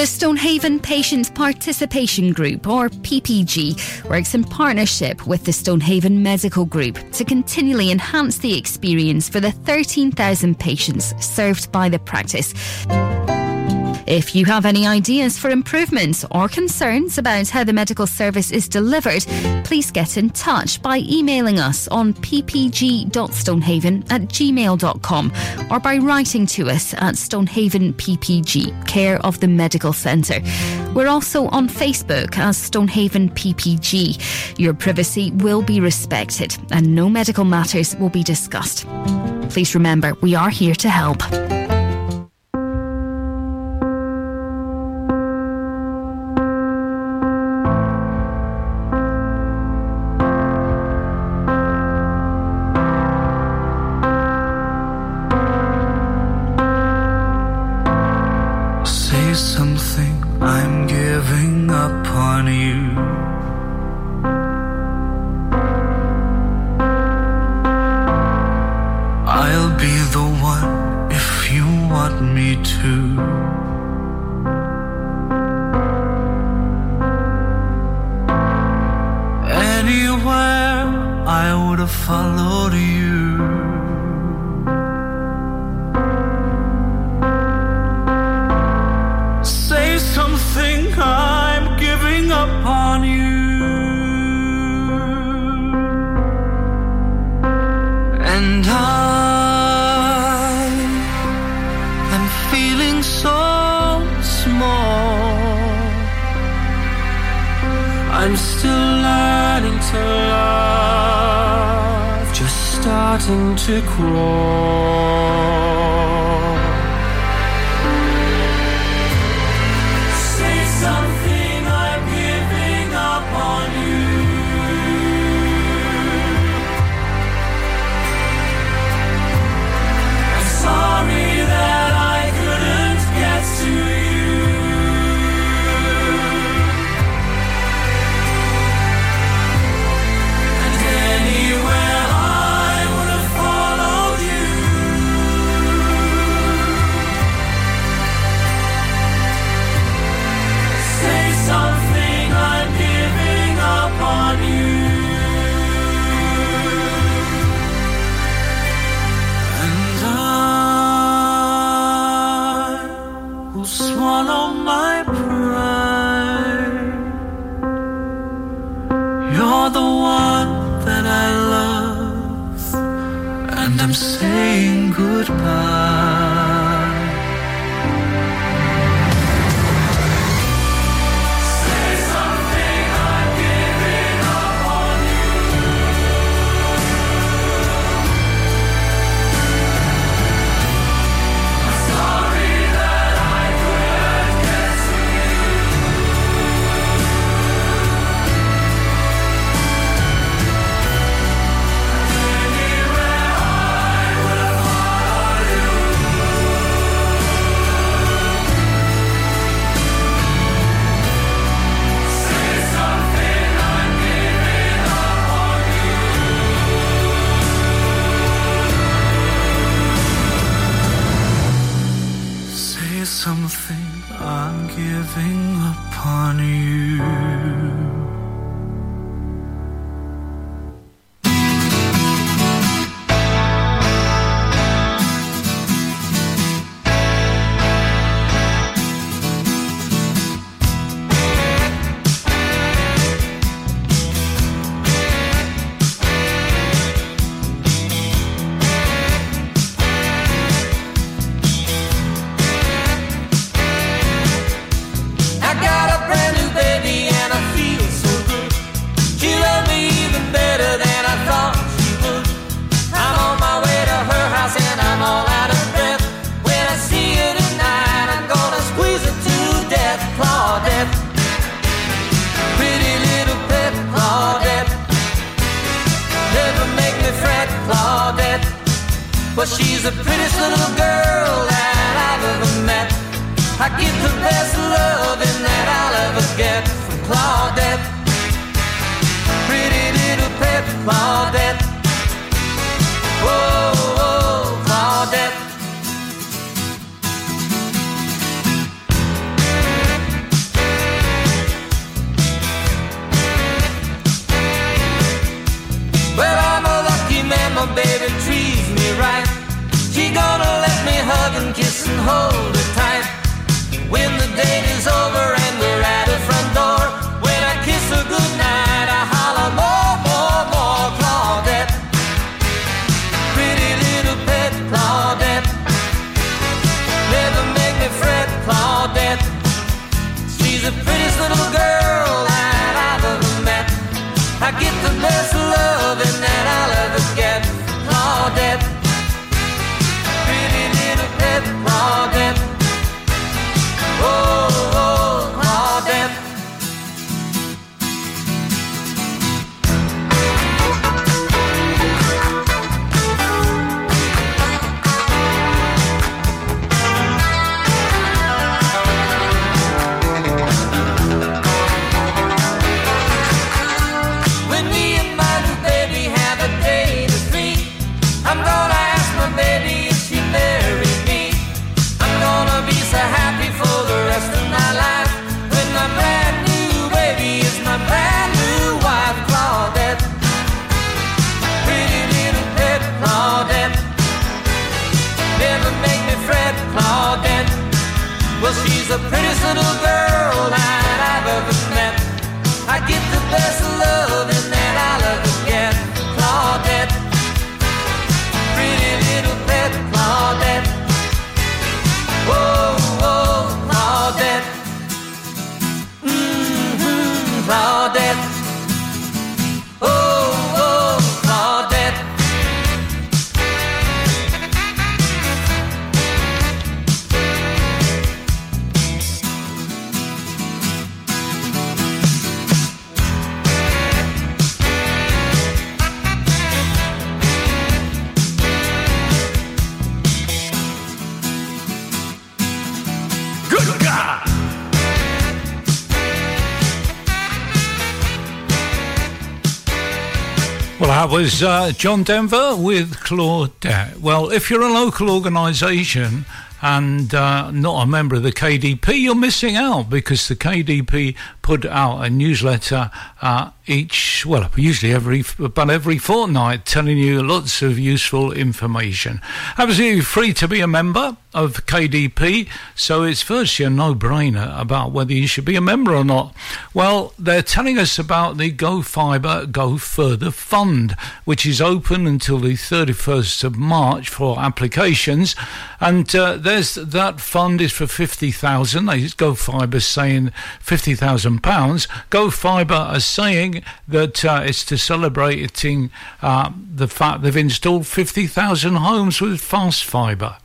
The Stonehaven Patients Participation Group, or PPG, works in partnership with the Stonehaven Medical Group to continually enhance the experience for the 13,000 patients served by the practice. If you have any ideas for improvements or concerns about how the medical service is delivered, please get in touch by emailing us on ppg.stonehaven at gmail.com or by writing to us at Stonehaven PPG, care of the medical centre. We're also on Facebook as Stonehaven PPG. Your privacy will be respected and no medical matters will be discussed. Please remember, we are here to help. Was uh, John Denver with Claudette. Well, if you're a local organisation and uh, not a member of the KDP, you're missing out because the KDP put out a newsletter uh, each, well, usually every, but every fortnight, telling you lots of useful information. Absolutely free to be a member of KDP, so it's virtually a no-brainer about whether you should be a member or not. Well, they're telling us about the Go Fibre Go Further Fund, which is open until the 31st of March for applications, and uh, there's that fund is for 50,000. They Go Fibre saying 50,000 pounds. Go Fibre are saying that uh, it's to celebrating uh, the fact they've installed 50,000 homes with fast fibre.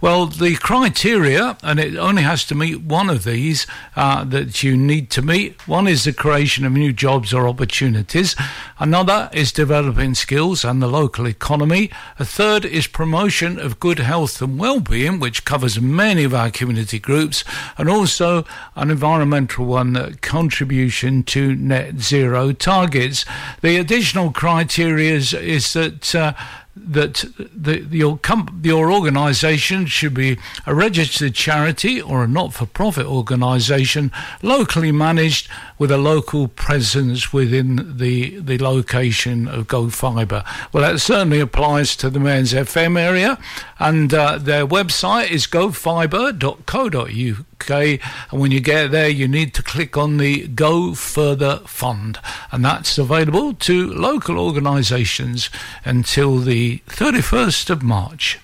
Well, the criteria, and it only has to meet one of these uh, that you need to meet. One is the creation of new jobs or opportunities. Another is developing skills and the local economy. A third is promotion of good health and well-being, which covers many of our community groups, and also an environmental one, uh, contribution to net zero targets. The additional criteria is, is that. Uh, that the, your com- your organisation should be a registered charity or a not-for-profit organisation, locally managed with a local presence within the the location of Go Fibre. Well, that certainly applies to the Mearns FM area, and uh, their website is gofibre.co.uk. Okay, and when you get there, you need to click on the Go Further Fund, and that's available to local organisations until the 31st of March.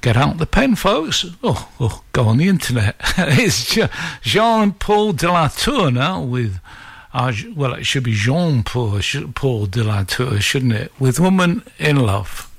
Get out the pen, folks. Oh, oh go on the internet. [LAUGHS] it's Jean Paul de la Tour now with. Uh, well, it should be Jean Paul, Paul de la Tour, shouldn't it? With Woman in Love.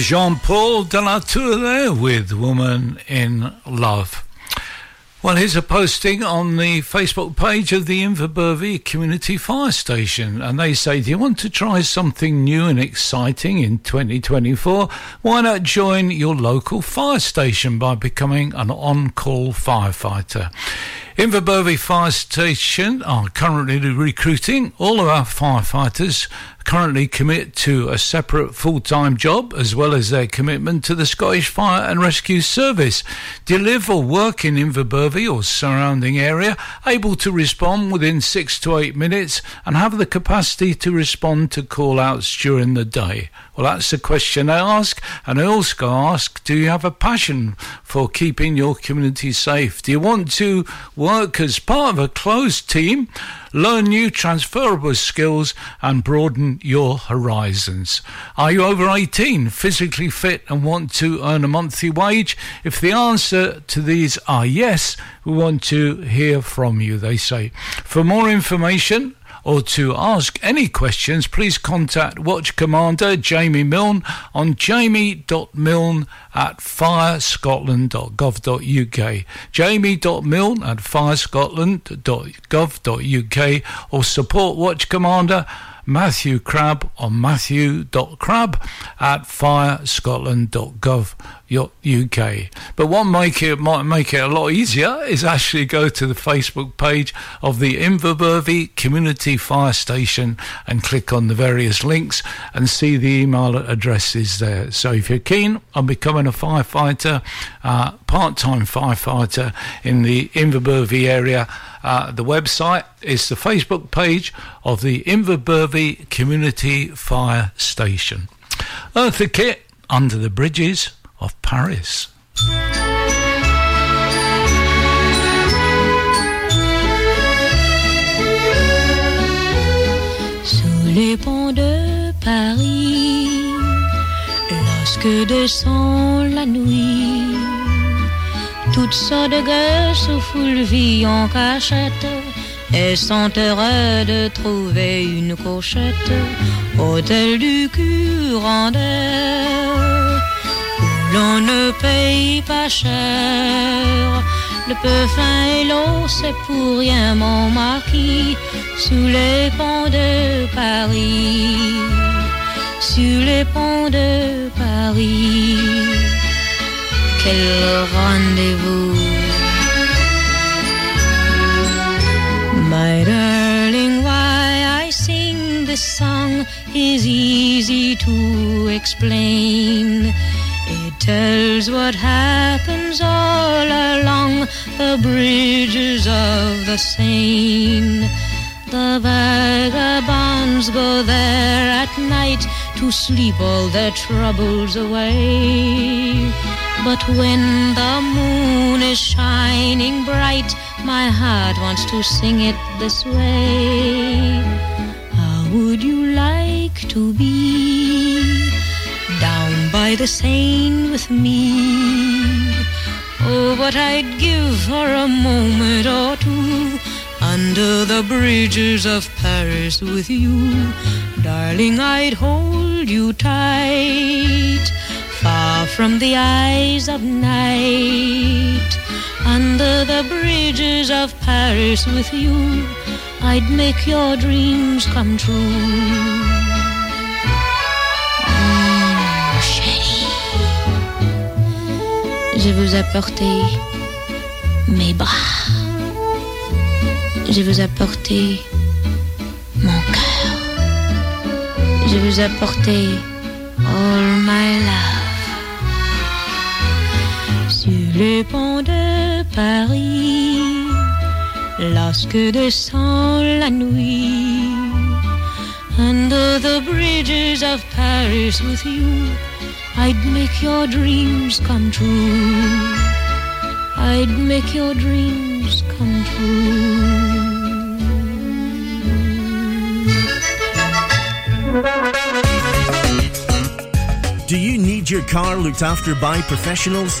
Jean Paul de la Tour there with Woman in Love. Well, here's a posting on the Facebook page of the Inverbervie Community Fire Station, and they say, Do you want to try something new and exciting in 2024? Why not join your local fire station by becoming an on call firefighter? Inverbervie Fire Station are currently recruiting all of our firefighters currently commit to a separate full-time job as well as their commitment to the Scottish Fire and Rescue Service. Do you live or work in Inverbervie or surrounding area, able to respond within six to eight minutes and have the capacity to respond to call-outs during the day? Well, that's the question I ask. And I also ask, do you have a passion for keeping your community safe? Do you want to work as part of a closed team, learn new transferable skills, and broaden your horizons? Are you over 18, physically fit, and want to earn a monthly wage? If the answer to these are yes, we want to hear from you, they say. For more information, or to ask any questions, please contact Watch Commander Jamie Milne on jamie.milne at firescotland.gov.uk. Jamie.milne at firescotland.gov.uk or support Watch Commander Matthew Crab on matthew.crab at firescotland.gov.uk. But what make it might make it a lot easier is actually go to the Facebook page of the Inverbervie Community Fire Station and click on the various links and see the email addresses there. So if you're keen on becoming a firefighter, uh, part-time firefighter in the Inverbervie area, uh, the website is the Facebook page of the Inverbervie Community Fire Station. Eartha Kitt under the bridges of Paris. Sous les ponts de Paris, lorsque descend la nuit, toutes sortes de gueux sous foule vie en cachette et sont heureux de trouver une couchette hôtel du Curandeur où l'on ne paye pas cher. Le peu fin et l'eau, c'est pour rien mon marquis sous les ponts de Paris, sur les ponts de Paris. Quel rendez-vous! My darling, why I sing this song is easy to explain. It tells what happens all along the bridges of the Seine. The vagabonds go there at night to sleep all their troubles away. But when the moon is shining bright, my heart wants to sing it this way. How would you like to be down by the Seine with me? Oh, what I'd give for a moment or two under the bridges of Paris with you. Darling, I'd hold you tight, far from the eyes of night. Under the bridges of Paris with you, I'd make your dreams come true. Mm, chérie, je vous apporter mes bras. Je vous apporter mon cœur. Je vous apporter all my love. De Paris, lorsque descend la nuit, under the bridges of Paris with you, I'd make your dreams come true. I'd make your dreams come true. Do you need your car looked after by professionals?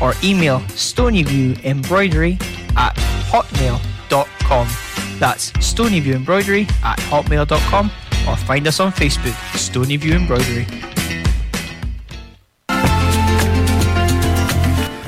or email stonyviewembroidery at hotmail.com. That's stonyviewembroidery at hotmail.com or find us on Facebook, Stonyview Embroidery.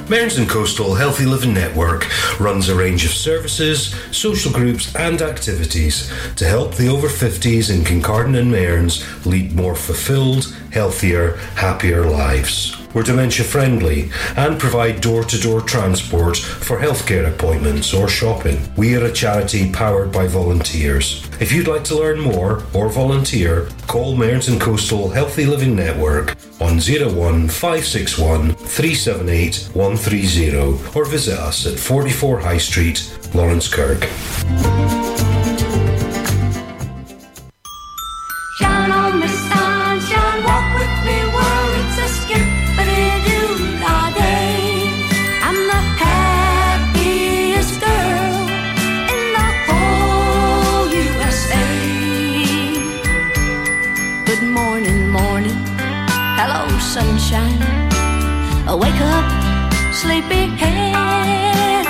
Mearns and Coastal Healthy Living Network runs a range of services, social groups, and activities to help the over 50s in Kincardine and Mearns lead more fulfilled, healthier, happier lives. We're dementia friendly and provide door to door transport for healthcare appointments or shopping. We are a charity powered by volunteers. If you'd like to learn more or volunteer, call Mearns and Coastal Healthy Living Network on 01561 378 130 or visit us at 44 High Street, Laurencekirk. Sleepyhead.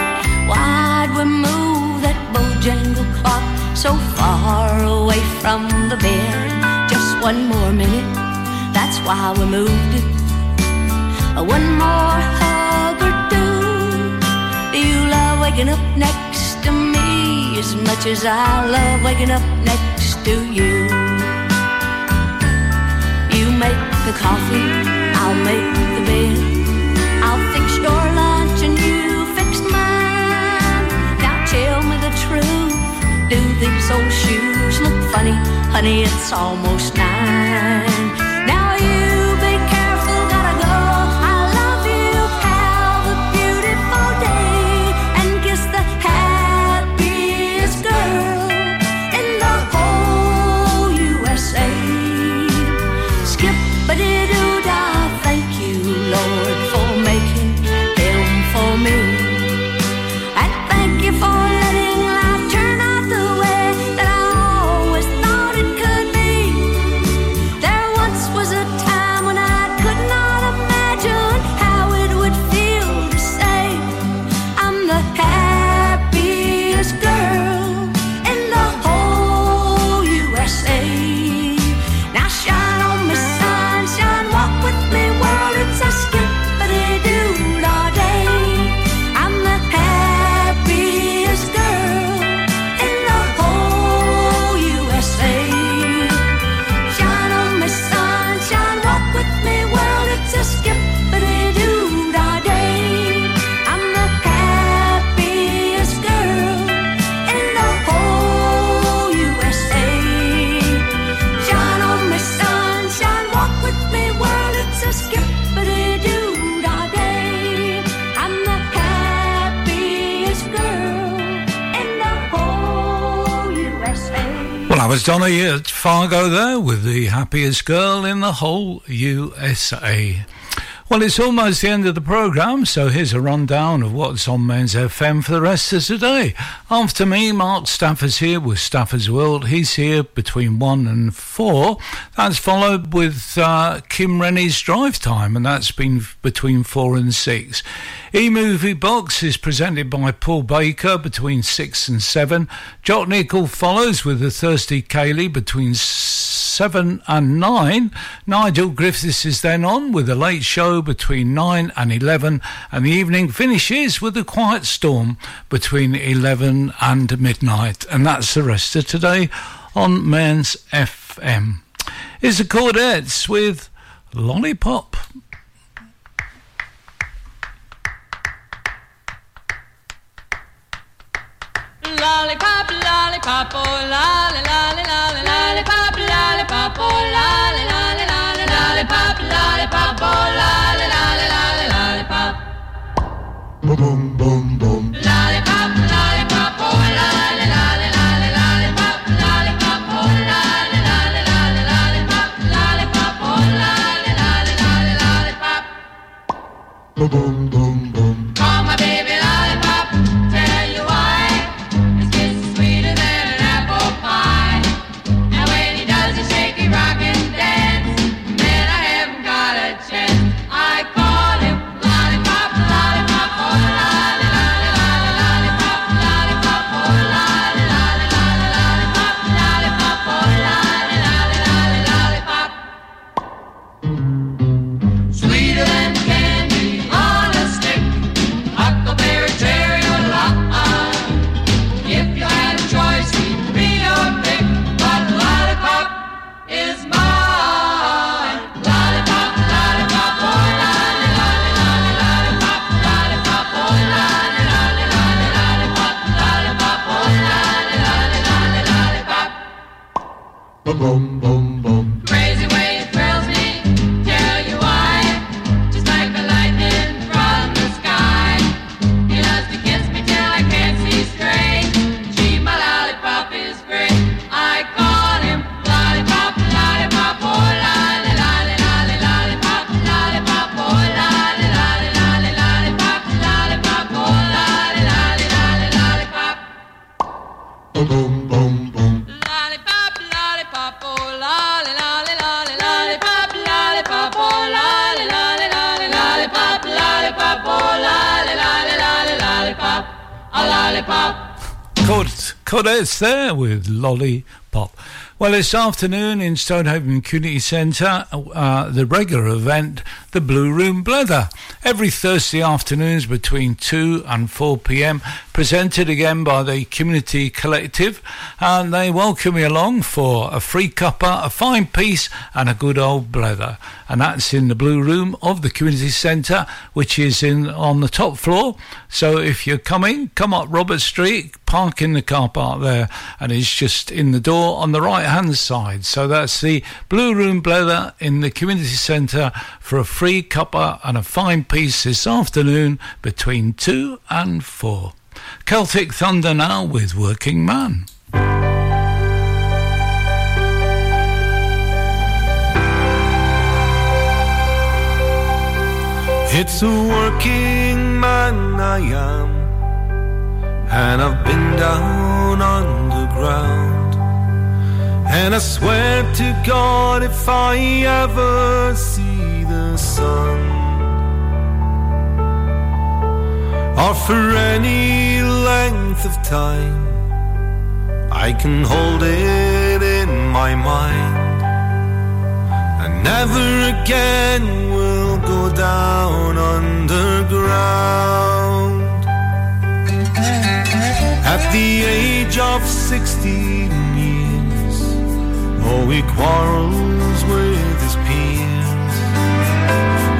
Why'd we move that Bojangle clock so far away from the bed? Just one more minute, that's why we moved it. One more hug or two. You love waking up next to me as much as I love waking up next to you? You make the coffee, I'll make Old shoes look funny? Honey, it's almost nine. Was Donna Fargo there with the happiest girl in the whole USA. Well, it's almost the end of the programme, so here's a rundown of what's on Mearns FM for the rest of today. After me, Mark Stafford's here with Stafford's World. He's here between 1 and 4. That's followed with uh, Kim Rennie's Drive Time, and that's been between 4 and 6. E-Movie Box is presented by Paul Baker between 6 and 7. Jock Nickel follows with the Thirsty Ceilidh between 7 and 9. Nigel Griffiths is then on with the late show between 9 and 11. And the evening finishes with the Quiet Storm between 11 and midnight. And that's the rest of today on Mearns FM. It's the Chordettes with Lollipop. Lollipop, oh lolly, lolly, lolly, lollipop, lollipop, oh lolly, lolly, lolly, lollipop, lollipop, oh lolly, lolly, lolly, lollipop. Boom, boom, boom. Cod- there with Lollipop. Well, this afternoon in Stonehaven Community Centre, uh, the regular event, the Blue Room Blether. Every Thursday afternoons between 2 and 4 pm, presented again by the Community Collective. And they welcome you along for a free cuppa, a fine piece, and a good old blether. And that's in the Blue Room of the Community Centre, which is in on the top floor. So if you're coming, come up Robert Street, park in the car park there, and it's just in the door on the right hand side. So that's the Blue Room Blether in the Community Centre for a free cuppa and a fine piece this afternoon between 2 and 4. Celtic Thunder now with Working Man. It's a working man I am, and I've been down underground. And I swear to God, if I ever see the sun, or for any length of time, I can hold it in my mind. And never again will go down underground. At the age of 16 years, oh, he quarrels with his peers.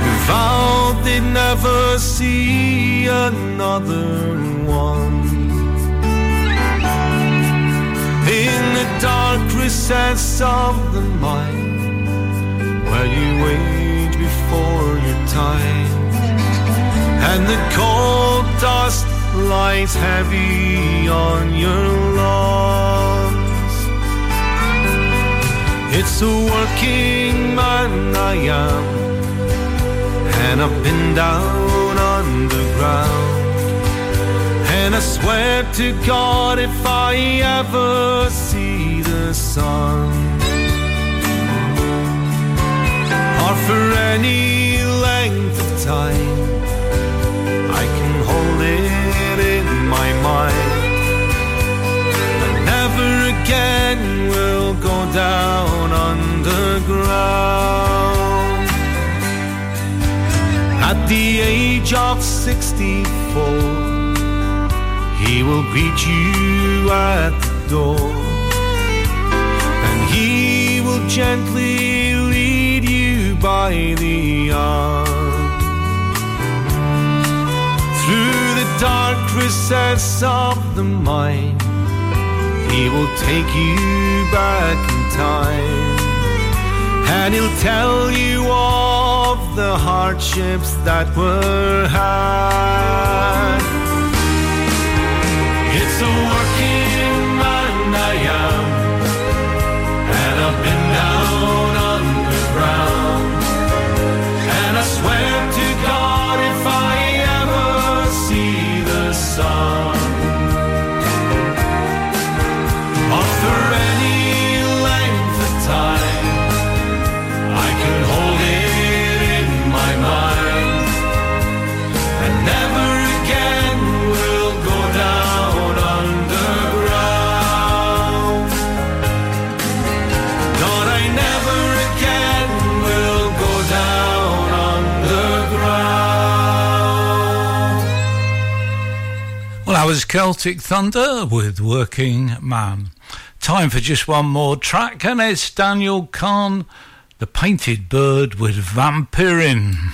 Who vowed they'd never see another one. In the dark recess of the mind where you age before your time, and the cold dust lies heavy on your lungs. It's a working man I am, and I've been down on the ground. And I swear to God, if I ever see the sun, or for any length of time, I can hold it in my mind. Again will go down underground. At the age of 64, he will greet you at the door, and he will gently lead you by the arm through the dark recess of the mind. He will take you back in time. And he'll tell you of the hardships that were had. It's a Celtic Thunder with Working Man. Time for just one more track, and it's Daniel Kahn, The Painted Bird with Vampirin.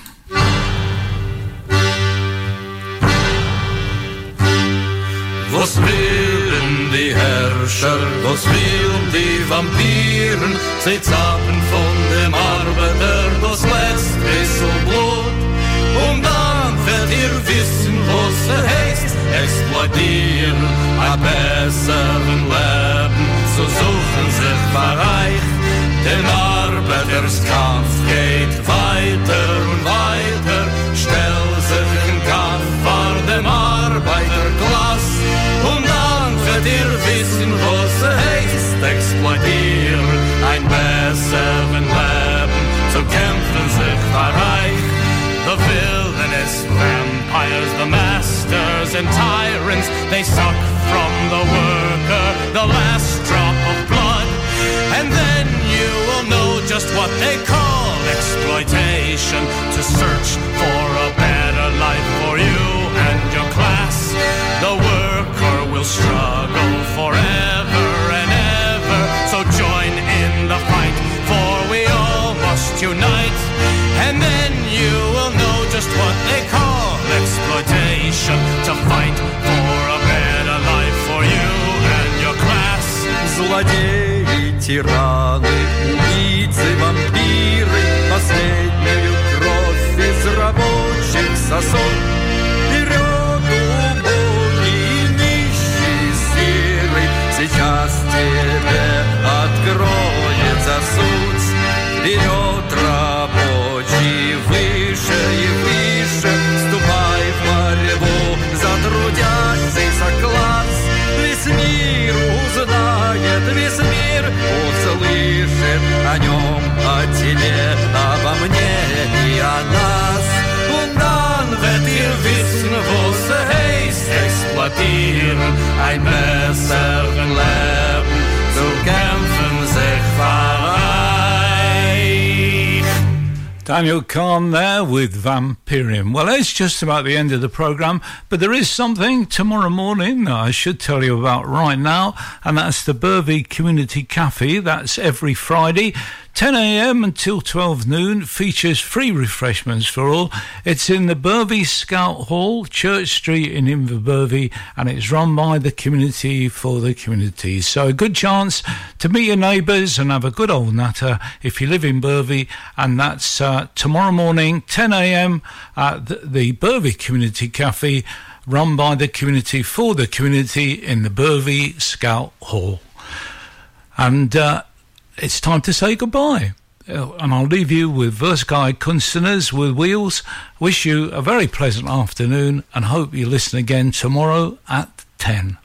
Was willen die Herrscher, was willen die Vampiren? Sie zappen von dem Arbeiter das letzte bisschen Blut. Und dann werdet ihr wissen, was er heißt, exploitieren, ein besseren Leben zu suchen, sich verreich. Den Arbeiterskampf geht weiter und weiter, stell sich in Kampf vor dem Arbeiterklasse. Und dann werdet ihr wissen, was heißt, exploitieren, ein besseren Leben zu kämpfen, sich verreich. The villainous vampires, the masters and tyrants, they suck from the worker the last drop of blood. And then you will know just what they call exploitation to search for a better life for you and your class. The worker will struggle forever and ever. So join in the fight, for we all must unite. And then you just what they call exploitation to fight for a better life for you and your class. Злодеи, тираны, убийцы, вампиры Последнюю кровь из рабочих сосуд Вперед, убогий, нищий, серый Сейчас тебе откроется суть Вперед, рабочий, выше и выше о нем, о тебе, обо мне и о нас. Und dann wird ihr wissen, wo es heißt, exploitieren, ein besseren Leben zu kämpfen, Daniel Kahn there with Vampirium. Well, it's just about the end of the programme, but there is something tomorrow morning I should tell you about right now, and that's the Bervie Community Cafe. That's every Friday, 10 a.m. until 12 noon. Features free refreshments for all. It's in the Bervie Scout Hall, Church Street in Inverbervie, and it's run by the community for the community. So a good chance to meet your neighbours and have a good old natter if you live in Bervie, and that's uh, tomorrow morning, 10 a.m. at the, the Bervie Community Cafe, run by the community for the community in the Bervie Scout Hall. And uh, it's time to say goodbye. Uh, And I'll leave you with Verskai Kunstners with Wheels. Wish you a very pleasant afternoon and hope you listen again tomorrow at 10.